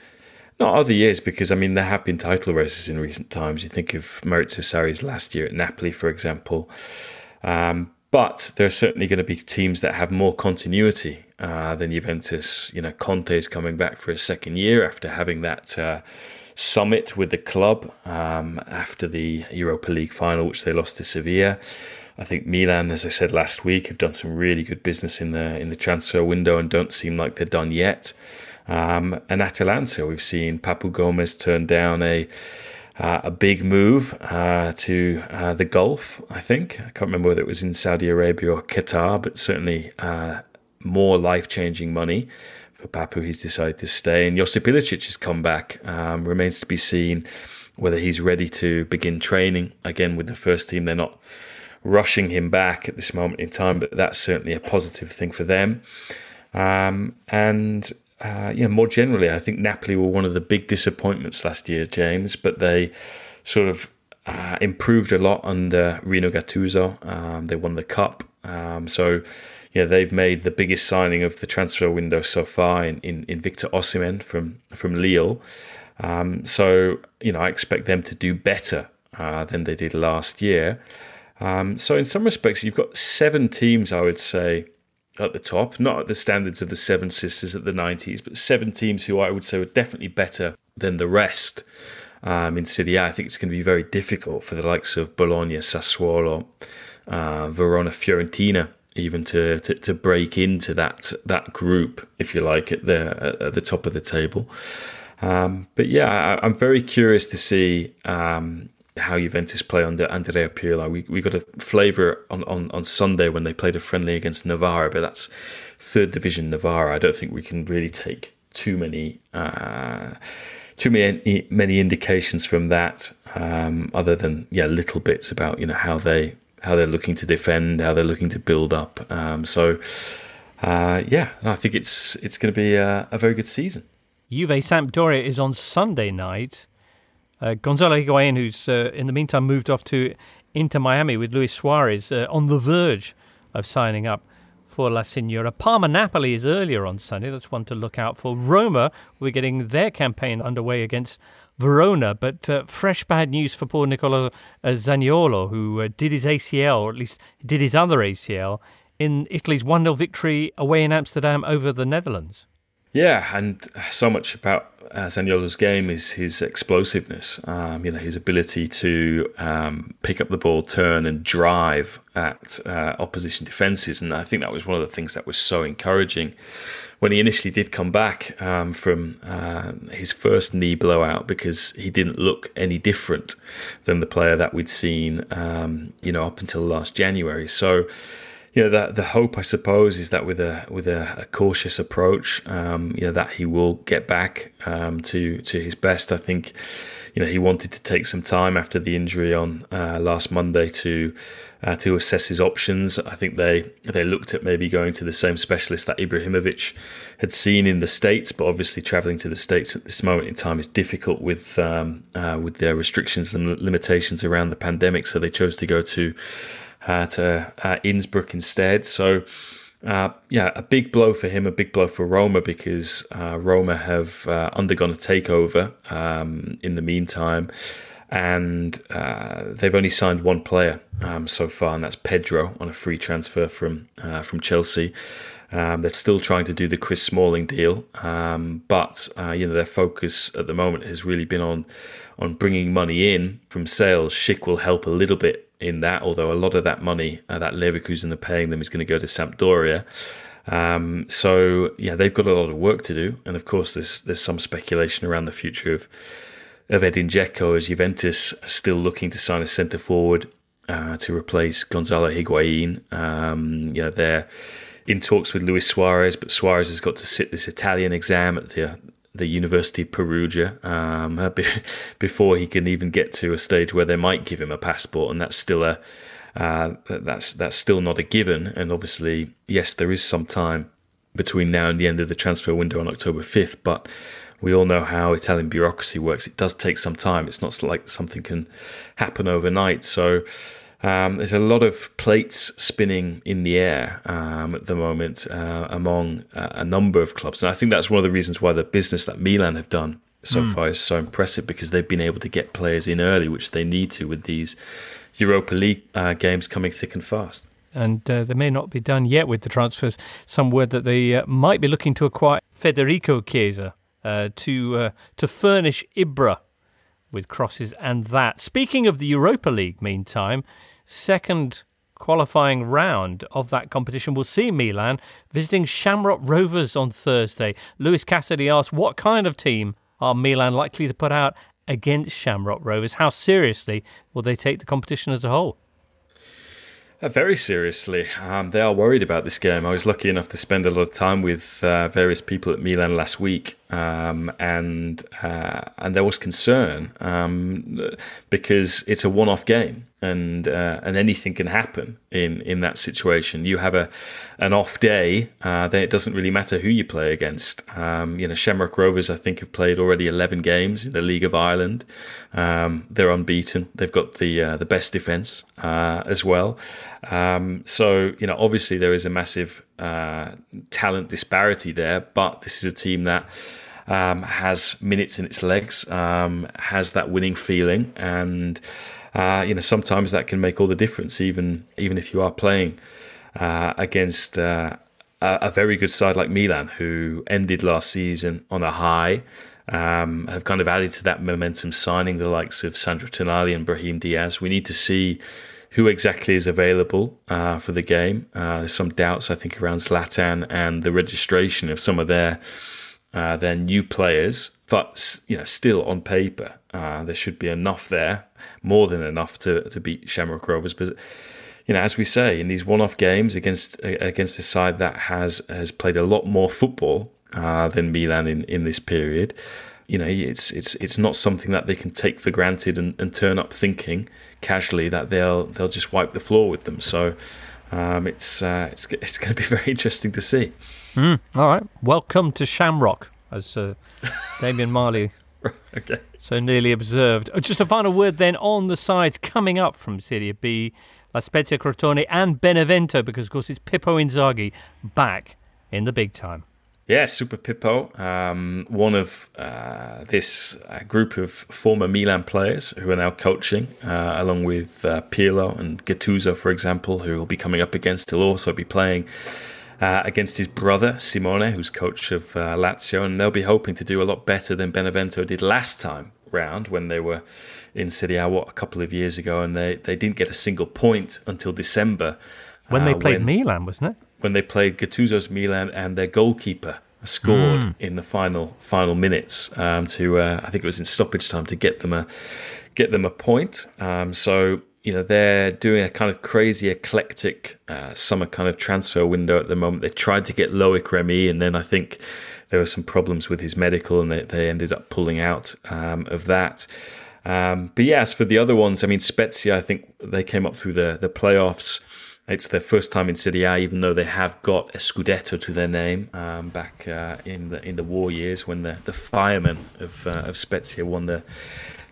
G: not other years because I mean there have been title races in recent times. You think of Maurizio Sarri's last year at Napoli, for example. Um, But there are certainly going to be teams that have more continuity uh, than Juventus. You know, Conte is coming back for a second year after having that uh, summit with the club um, after the Europa League final, which they lost to Sevilla. I think Milan, as I said last week, have done some really good business in the in the transfer window and don't seem like they're done yet. Um, and Atalanta, we've seen Papu Gomez turn down a uh, a big move uh, to uh, the Gulf, I think. I can't remember whether it was in Saudi Arabia or Qatar, but certainly uh, more life changing money for Papu. He's decided to stay. And Josip Ilicic has come back. Um, remains to be seen whether he's ready to begin training again with the first team. They're not rushing him back at this moment in time, but that's certainly a positive thing for them. Um, and uh, you know, more generally, I think Napoli were one of the big disappointments last year, James, but they sort of uh, improved a lot under Rino Gattuso. Um, they won the cup, um, so yeah, they've made the biggest signing of the transfer window so far in, in, in Victor Osimhen from from Lille. Um, so you know, I expect them to do better uh, than they did last year. Um, so in some respects, you've got seven teams, I would say, at the top, not at the standards of the Seven Sisters at the 90s, but seven teams who I would say were definitely better than the rest um, in Serie A. I think it's going to be very difficult for the likes of Bologna, Sassuolo, uh, Verona, Fiorentina, even to, to, to break into that that group, if you like, at the at the top of the table. Um, but yeah, I, am very curious to see um, how Juventus play under Andrea Pirlo. We we got a flavour on, on, on Sunday when they played a friendly against Novara, but that's third division Novara. I don't think we can really take too many uh, too many many indications from that, um, other than yeah little bits about you know how they how they're looking to defend, how they're looking to build up. Um, so uh, yeah, I think it's it's going to be a, a very good season.
C: Juve Sampdoria is on Sunday night. Uh, Gonzalo Higuain, who's uh, in the meantime moved off to Inter Miami with Luis Suarez uh, on the verge of signing up for La Signora. Parma Napoli is earlier on Sunday. That's one to look out for. Roma, we're getting their campaign underway against Verona, but uh, fresh bad news for poor Nicola uh, Zaniolo, who uh, did his ACL, or at least did his other ACL, in Italy's 1 0 victory away in Amsterdam over the Netherlands.
G: Yeah, and so much about Zaniolo's game is his explosiveness. Um, you know, his ability to um, pick up the ball, turn, and drive at uh, opposition defenses. And I think that was one of the things that was so encouraging when he initially did come back um, from uh, his first knee blowout because he didn't look any different than the player that we'd seen, um, you know, up until last January. So you know, the the hope I suppose is that with a with a, a cautious approach, um, you know, that he will get back um, to to his best. I think, you know, he wanted to take some time after the injury on uh, last Monday to uh, to assess his options. I think they they looked at maybe going to the same specialist that Ibrahimovic had seen in the states, but obviously traveling to the states at this moment in time is difficult with um, uh, with their restrictions and limitations around the pandemic. So they chose to go to to uh, Innsbruck instead. So, uh, yeah, a big blow for him, a big blow for Roma because uh, Roma have uh, undergone a takeover um, in the meantime. And uh, they've only signed one player um, so far, and that's Pedro on a free transfer from from Chelsea. Um, they're still trying to do the Chris Smalling deal, um, but uh, you know their focus at the moment has really been on on bringing money in from sales. Schick will help a little bit in that, although a lot of that money uh, that Leverkusen are paying them is going to go to Sampdoria. Um, so yeah, they've got a lot of work to do, and of course, there's there's some speculation around the future of of Edin Dzeko as Juventus are still looking to sign a centre forward uh, to replace Gonzalo Higuain. Um, you know, they're in talks with Luis Suarez, but Suarez has got to sit this Italian exam at the the University of Perugia um, before he can even get to a stage where they might give him a passport, and that's still a uh, that's that's still not a given. And obviously, yes, there is some time between now and the end of the transfer window on October fifth, but we all know how Italian bureaucracy works. It does take some time. It's not like something can happen overnight. So um, there's a lot of plates spinning in the air um, at the moment uh, among a number of clubs, and I think that's one of the reasons why the business that Milan have done so mm. far is so impressive because they've been able to get players in early, which they need to with these Europa League uh, games coming thick and fast.
C: and uh, they may not be done yet with the transfers. Some word that they uh, might be looking to acquire Federico Chiesa uh, to uh, to furnish Ibra with crosses and that. Speaking of the Europa League, meantime, second qualifying round of that competition will see Milan visiting Shamrock Rovers on Thursday. Lewis Cassidy asked, What kind of team are Milan likely to put out against Shamrock Rovers? How seriously will they take the competition as a whole?
G: Uh, very seriously. Um, they are worried about this game. I was lucky enough to spend a lot of time with uh, various people at Milan last week, um, and uh, and there was concern um, because it's a one-off game and uh, and anything can happen in in that situation. You have a an off day, uh, then it doesn't really matter who you play against. Um, you know, Shamrock Rovers, I think, have played already eleven games in the League of Ireland. Um, they're unbeaten. They've got the uh, the best defense uh, as well. Um, so you know, obviously there is a massive uh, talent disparity there, but this is a team that. Um, has minutes in its legs, um, has that winning feeling, and uh, you know, sometimes that can make all the difference, even even if you are playing uh, against uh, a, a, very good side like Milan, who ended last season on a high. Um, have kind of added to that momentum, signing the likes of Sandro Tonali and Brahim Diaz. We need to see who exactly is available uh, for the game. Uh, there's some doubts, I think, around Zlatan and the registration of some of their uh, their new players. But you know, still on paper, uh, there should be enough there, more than enough to to beat Shamrock Rovers. But you know, as we say, in these one-off games against against a side that has has played a lot more football uh, than Milan in, in this period, you know, it's it's it's not something that they can take for granted and, and turn up thinking casually that they'll they'll just wipe the floor with them. So um, it's uh, it's it's going to be very interesting to see.
C: Mm, all right, welcome to Shamrock, as uh, Damian Marley
G: okay.
C: so nearly observed. Uh, just a final word then on the sides coming up from Serie B, La Spezia, Crotone, and Benevento, because of course it's Pippo Inzaghi back in the big time.
G: Yeah, Super Pippo, um, one of uh, this uh, group of former Milan players who are now coaching, uh, along with uh, Pirlo and Gattuso, for example, who will be coming up against. He'll also be playing uh, against his brother Simone, who's coach of uh, Lazio, and they'll be hoping to do a lot better than Benevento did last time round when they were in Serie A what a couple of years ago, and they, they didn't get a single point until December
C: when they played when, Milan, wasn't it?
G: When they played Gattuso's Milan and their goalkeeper scored mm. in the final final minutes um, to uh, I think it was in stoppage time to get them a get them a point. Um, so you know they're doing a kind of crazy eclectic uh, summer kind of transfer window at the moment. They tried to get Loic Remy, and then I think there were some problems with his medical, and they, they ended up pulling out um, of that. Um, but yes, for the other ones, I mean Spezia, I think they came up through the the playoffs. It's their first time in Serie A, even though they have got a Scudetto to their name um, back uh, in the in the war years when the, the firemen of uh, of Spezia won the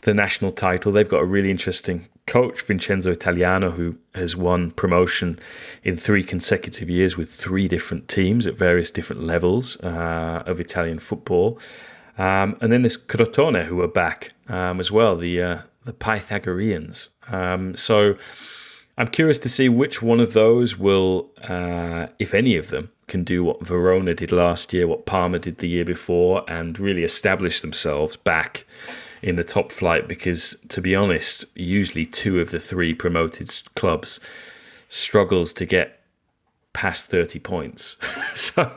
G: the national title. They've got a really interesting coach, Vincenzo Italiano, who has won promotion in three consecutive years with three different teams at various different levels uh, of Italian football. Um, and then there's Crotone, who are back um, as well, the uh, the Pythagoreans. Um, so I'm curious to see which one of those will, uh, if any of them, can do what Verona did last year, what Parma did the year before, and really establish themselves back in the top flight. Because to be honest, usually two of the three promoted clubs struggles to get past 30 points. so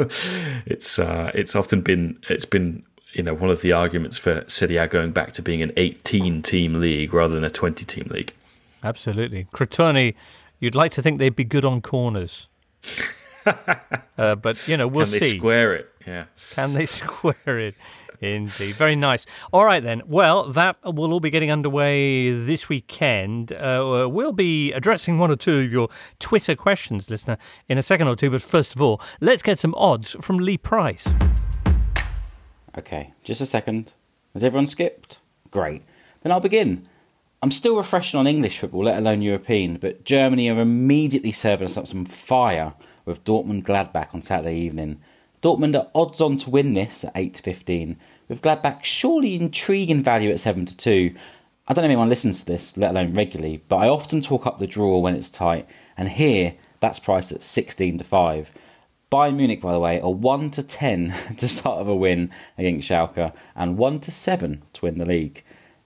G: it's uh, it's often been it's been you know one of the arguments for Serie A going back to being an 18 team league rather than a 20 team league.
C: Absolutely. Crotone, you'd like to think they'd be good on corners. uh, but, you know, we'll
G: Can
C: see.
G: Can they square it? Yeah.
C: Can they square it? Indeed. Very nice. All right, then. Well, that will all be getting underway this weekend. Uh, we'll be addressing one or two of your Twitter questions, listener, in a second or two. But first of all, let's get some odds from Lee Price.
L: Okay, just a second. Has everyone skipped? Great. Then I'll begin. I'm still refreshing on English football, let alone European, but Germany are immediately serving us up some fire with Dortmund Gladbach on Saturday evening. Dortmund are odds on to win this at 8 to 15, with Gladbach surely intriguing value at 7 to 2. I don't know if anyone listens to this, let alone regularly, but I often talk up the draw when it's tight, and here That's priced at 16 to 5. Bayern Munich, by the way, are 1 to 10 to start of a win against Schalke and 1 to 7 to win the league.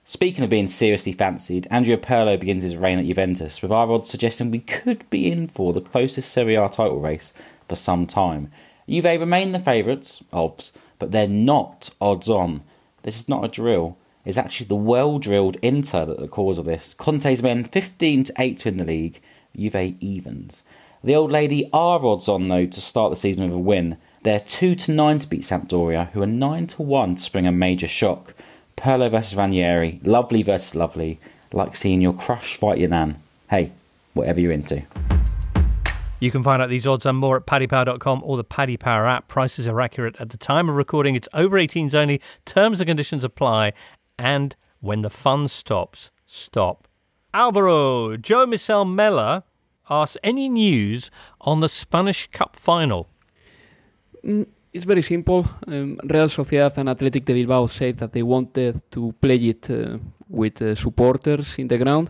L: Speaking of being seriously fancied, Andrea Pirlo begins his reign at Juventus, with our odds suggesting we could be in for the closest Serie A title race for some time. Juve remain the favourites, obs, but they're not odds on. This is not a drill. It's actually the well drilled Inter that are the cause of this. Conte's men 15 to 8 to win the league, Juve evens. The old lady are odds on though to start the season with a win. They're 2 to 9 to beat Sampdoria, who are 9 to 1 to spring a major shock. Pirlo versus Ranieri, lovely versus lovely, like seeing your crush fight your nan. Hey, whatever you're into.
C: You can find out these odds and more at paddypower.com or the Paddy Power app. Prices are accurate at the time of recording. It's over 18s only. Terms and conditions apply. And when the fun stops, stop. Alvaro, Joe Michel Mella asks any news on the Spanish Cup final?
E: Mm, It's very simple. Um, Real Sociedad and Athletic de Bilbao said that they wanted to play it uh, with uh, supporters in the ground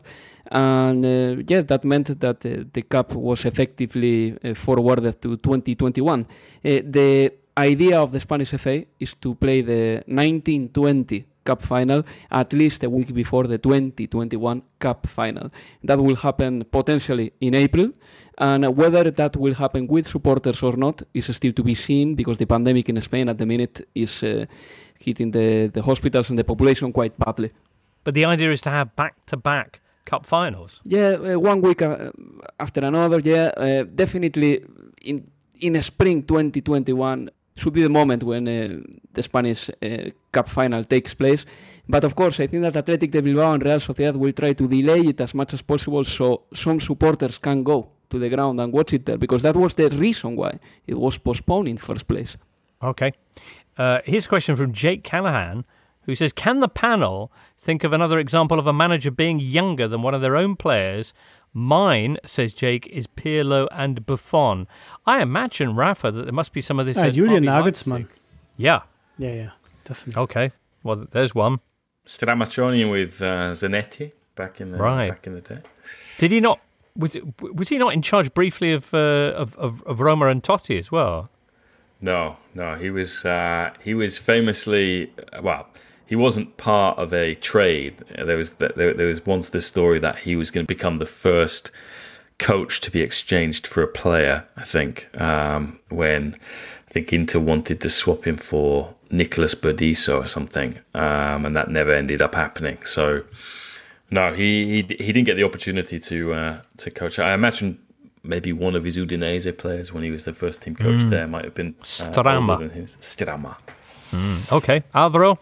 E: and uh, yeah, that meant that uh, the cup was effectively uh, forwarded to 2021. the idea of the Spanish FA is to play the 1920 Cup final at least a week before the 2021 Cup final. That will happen potentially in April, and whether that will happen with supporters or not is still to be seen because the pandemic in Spain at the minute is uh, hitting the, the hospitals and the population quite badly.
C: But the idea is to have back to back Cup finals.
E: Yeah, uh, one week uh, after another. Yeah, uh, definitely in in spring 2021 should be the moment when uh, the Spanish uh, Cup final takes place. But of course, I think that Athletic de Bilbao and Real Sociedad will try to delay it as much as possible so some supporters can go to the ground and watch it there because that was the reason why it was postponed in first place.
C: Okay. Uh, here's a question from Jake Callahan who says, Can the panel think of another example of a manager being younger than one of their own players? Mine, says Jake, is Pirlo and Buffon. I imagine, Rafa, that there must be some of this.
F: Uh, Julian Nagelsmann.
C: Yeah.
F: Yeah, yeah, definitely.
C: Okay. Well, there's one.
G: Stramaccioni with uh, Zanetti back in the right. back in the day.
C: Did he not? Was was he not in charge briefly of, uh, of, of of Roma and Totti as well?
G: No, no, he was uh, he was famously well he wasn't part of a trade. There was there, there was once this story that he was going to become the first coach to be exchanged for a player. I think um, when I think Inter wanted to swap him for Nicolas Burdisso or something, um, and that never ended up happening. So no, he he, he didn't get the opportunity to uh, to coach. I imagine maybe one of his Udinese players when he was the first team coach mm. there might have been uh,
C: Strama.
G: Strama.
C: Mm. Okay, Alvaro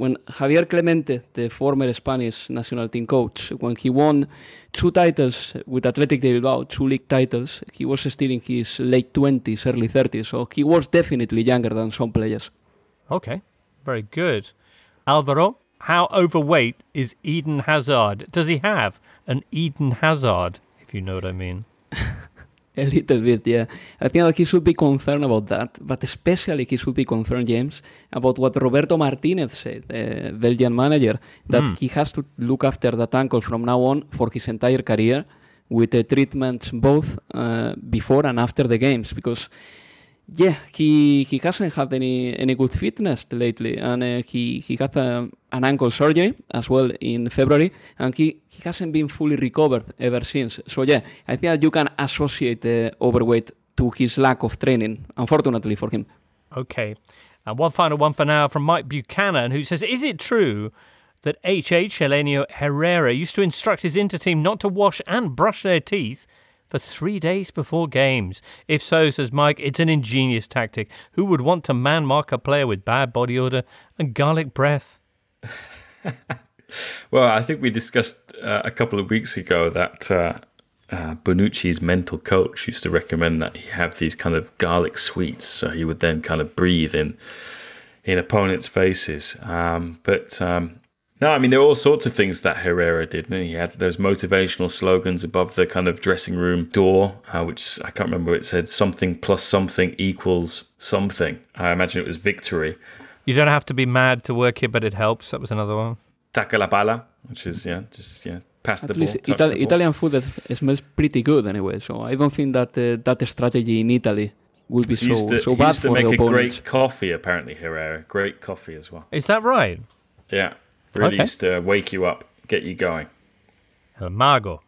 E: when Javier Clemente, the former Spanish national team coach, when he won two titles with Athletic de Bilbao, two league titles, he was still in his late 20s, early 30s, so he was definitely younger than some players.
C: Okay, very good. Alvaro, how overweight is Eden Hazard? Does he have an Eden Hazard, if you know what I mean?
E: A little bit, yeah. I think that he should be concerned about that, but especially he should be concerned, James, about what Roberto Martinez said, the Belgian manager, that mm. he has to look after that ankle from now on for his entire career with the treatments both uh, before and after the games because yeah, he he hasn't had any any good fitness lately, and uh, he he had a, an ankle surgery as well in February, and he, he hasn't been fully recovered ever since. So yeah, I think that you can associate the overweight to his lack of training, unfortunately for him.
C: Okay, and one final one for now from Mike Buchanan, who says, "Is it true?" That HH Helenio Herrera used to instruct his inter team not to wash and brush their teeth for three days before games? If so, says Mike, it's an ingenious tactic. Who would want to man mark a player with bad body odor and garlic breath?
G: well, I think we discussed uh, a couple of weeks ago that uh, uh, Bonucci's mental coach used to recommend that he have these kind of garlic sweets, so he would then kind of breathe in in opponents' faces. Um, but um, no, I mean there are all sorts of things that Herrera did. And he had those motivational slogans above the kind of dressing room door, uh, which I can't remember. It said something plus something equals something. I imagine it was victory.
C: You don't have to be mad to work here, but it helps. That was another one.
G: Taca la balla, which is yeah, just yeah, pass
E: At
G: the
E: least
G: ball. touch
E: Ital-
G: the ball.
E: Italian food is- smells pretty good anyway, so I don't think that uh, that strategy in Italy will be
G: He
E: so
G: used to,
E: so
G: he
E: bad
G: used to make a
E: opponents.
G: great coffee, apparently, Herrera. Great coffee as well.
C: Is that right?
G: Yeah. Really
C: Okay.
G: to wake you up, get you going.
C: Margot.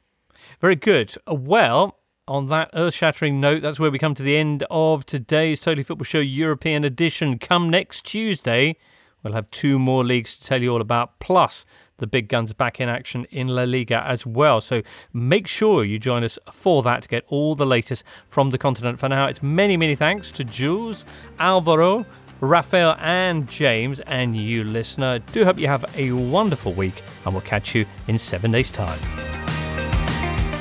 C: Very good. Well, on that earth shattering note, that's where we come to the end of today's Totally Football Show European edition. Come next Tuesday, we'll have two more leagues to tell you all about, plus the big guns back in action in La Liga as well. So make sure you join us for that to get all the latest from the continent. For now, it's many, many thanks to Jules, Alvaro, Raphael, and James, and you, listener. Do hope you have a wonderful week, and we'll catch you in seven days' time.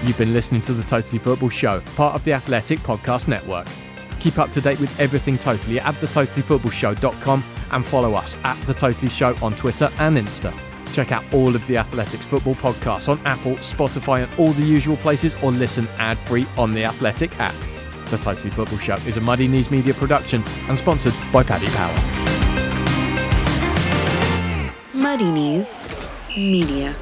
B: You've been listening to the Totally Football Show, part of the Athletic Podcast Network. Keep up to date with everything Totally at thetotallyfootballshow.com and follow us at The Totally Show on Twitter and Insta. Check out all of the Athletics football podcasts on Apple, Spotify, and all the usual places, or listen ad free on the Athletic app. The Totally Football Show is a Muddy Knees Media production and sponsored by Paddy Power.
A: Muddy Knees Media.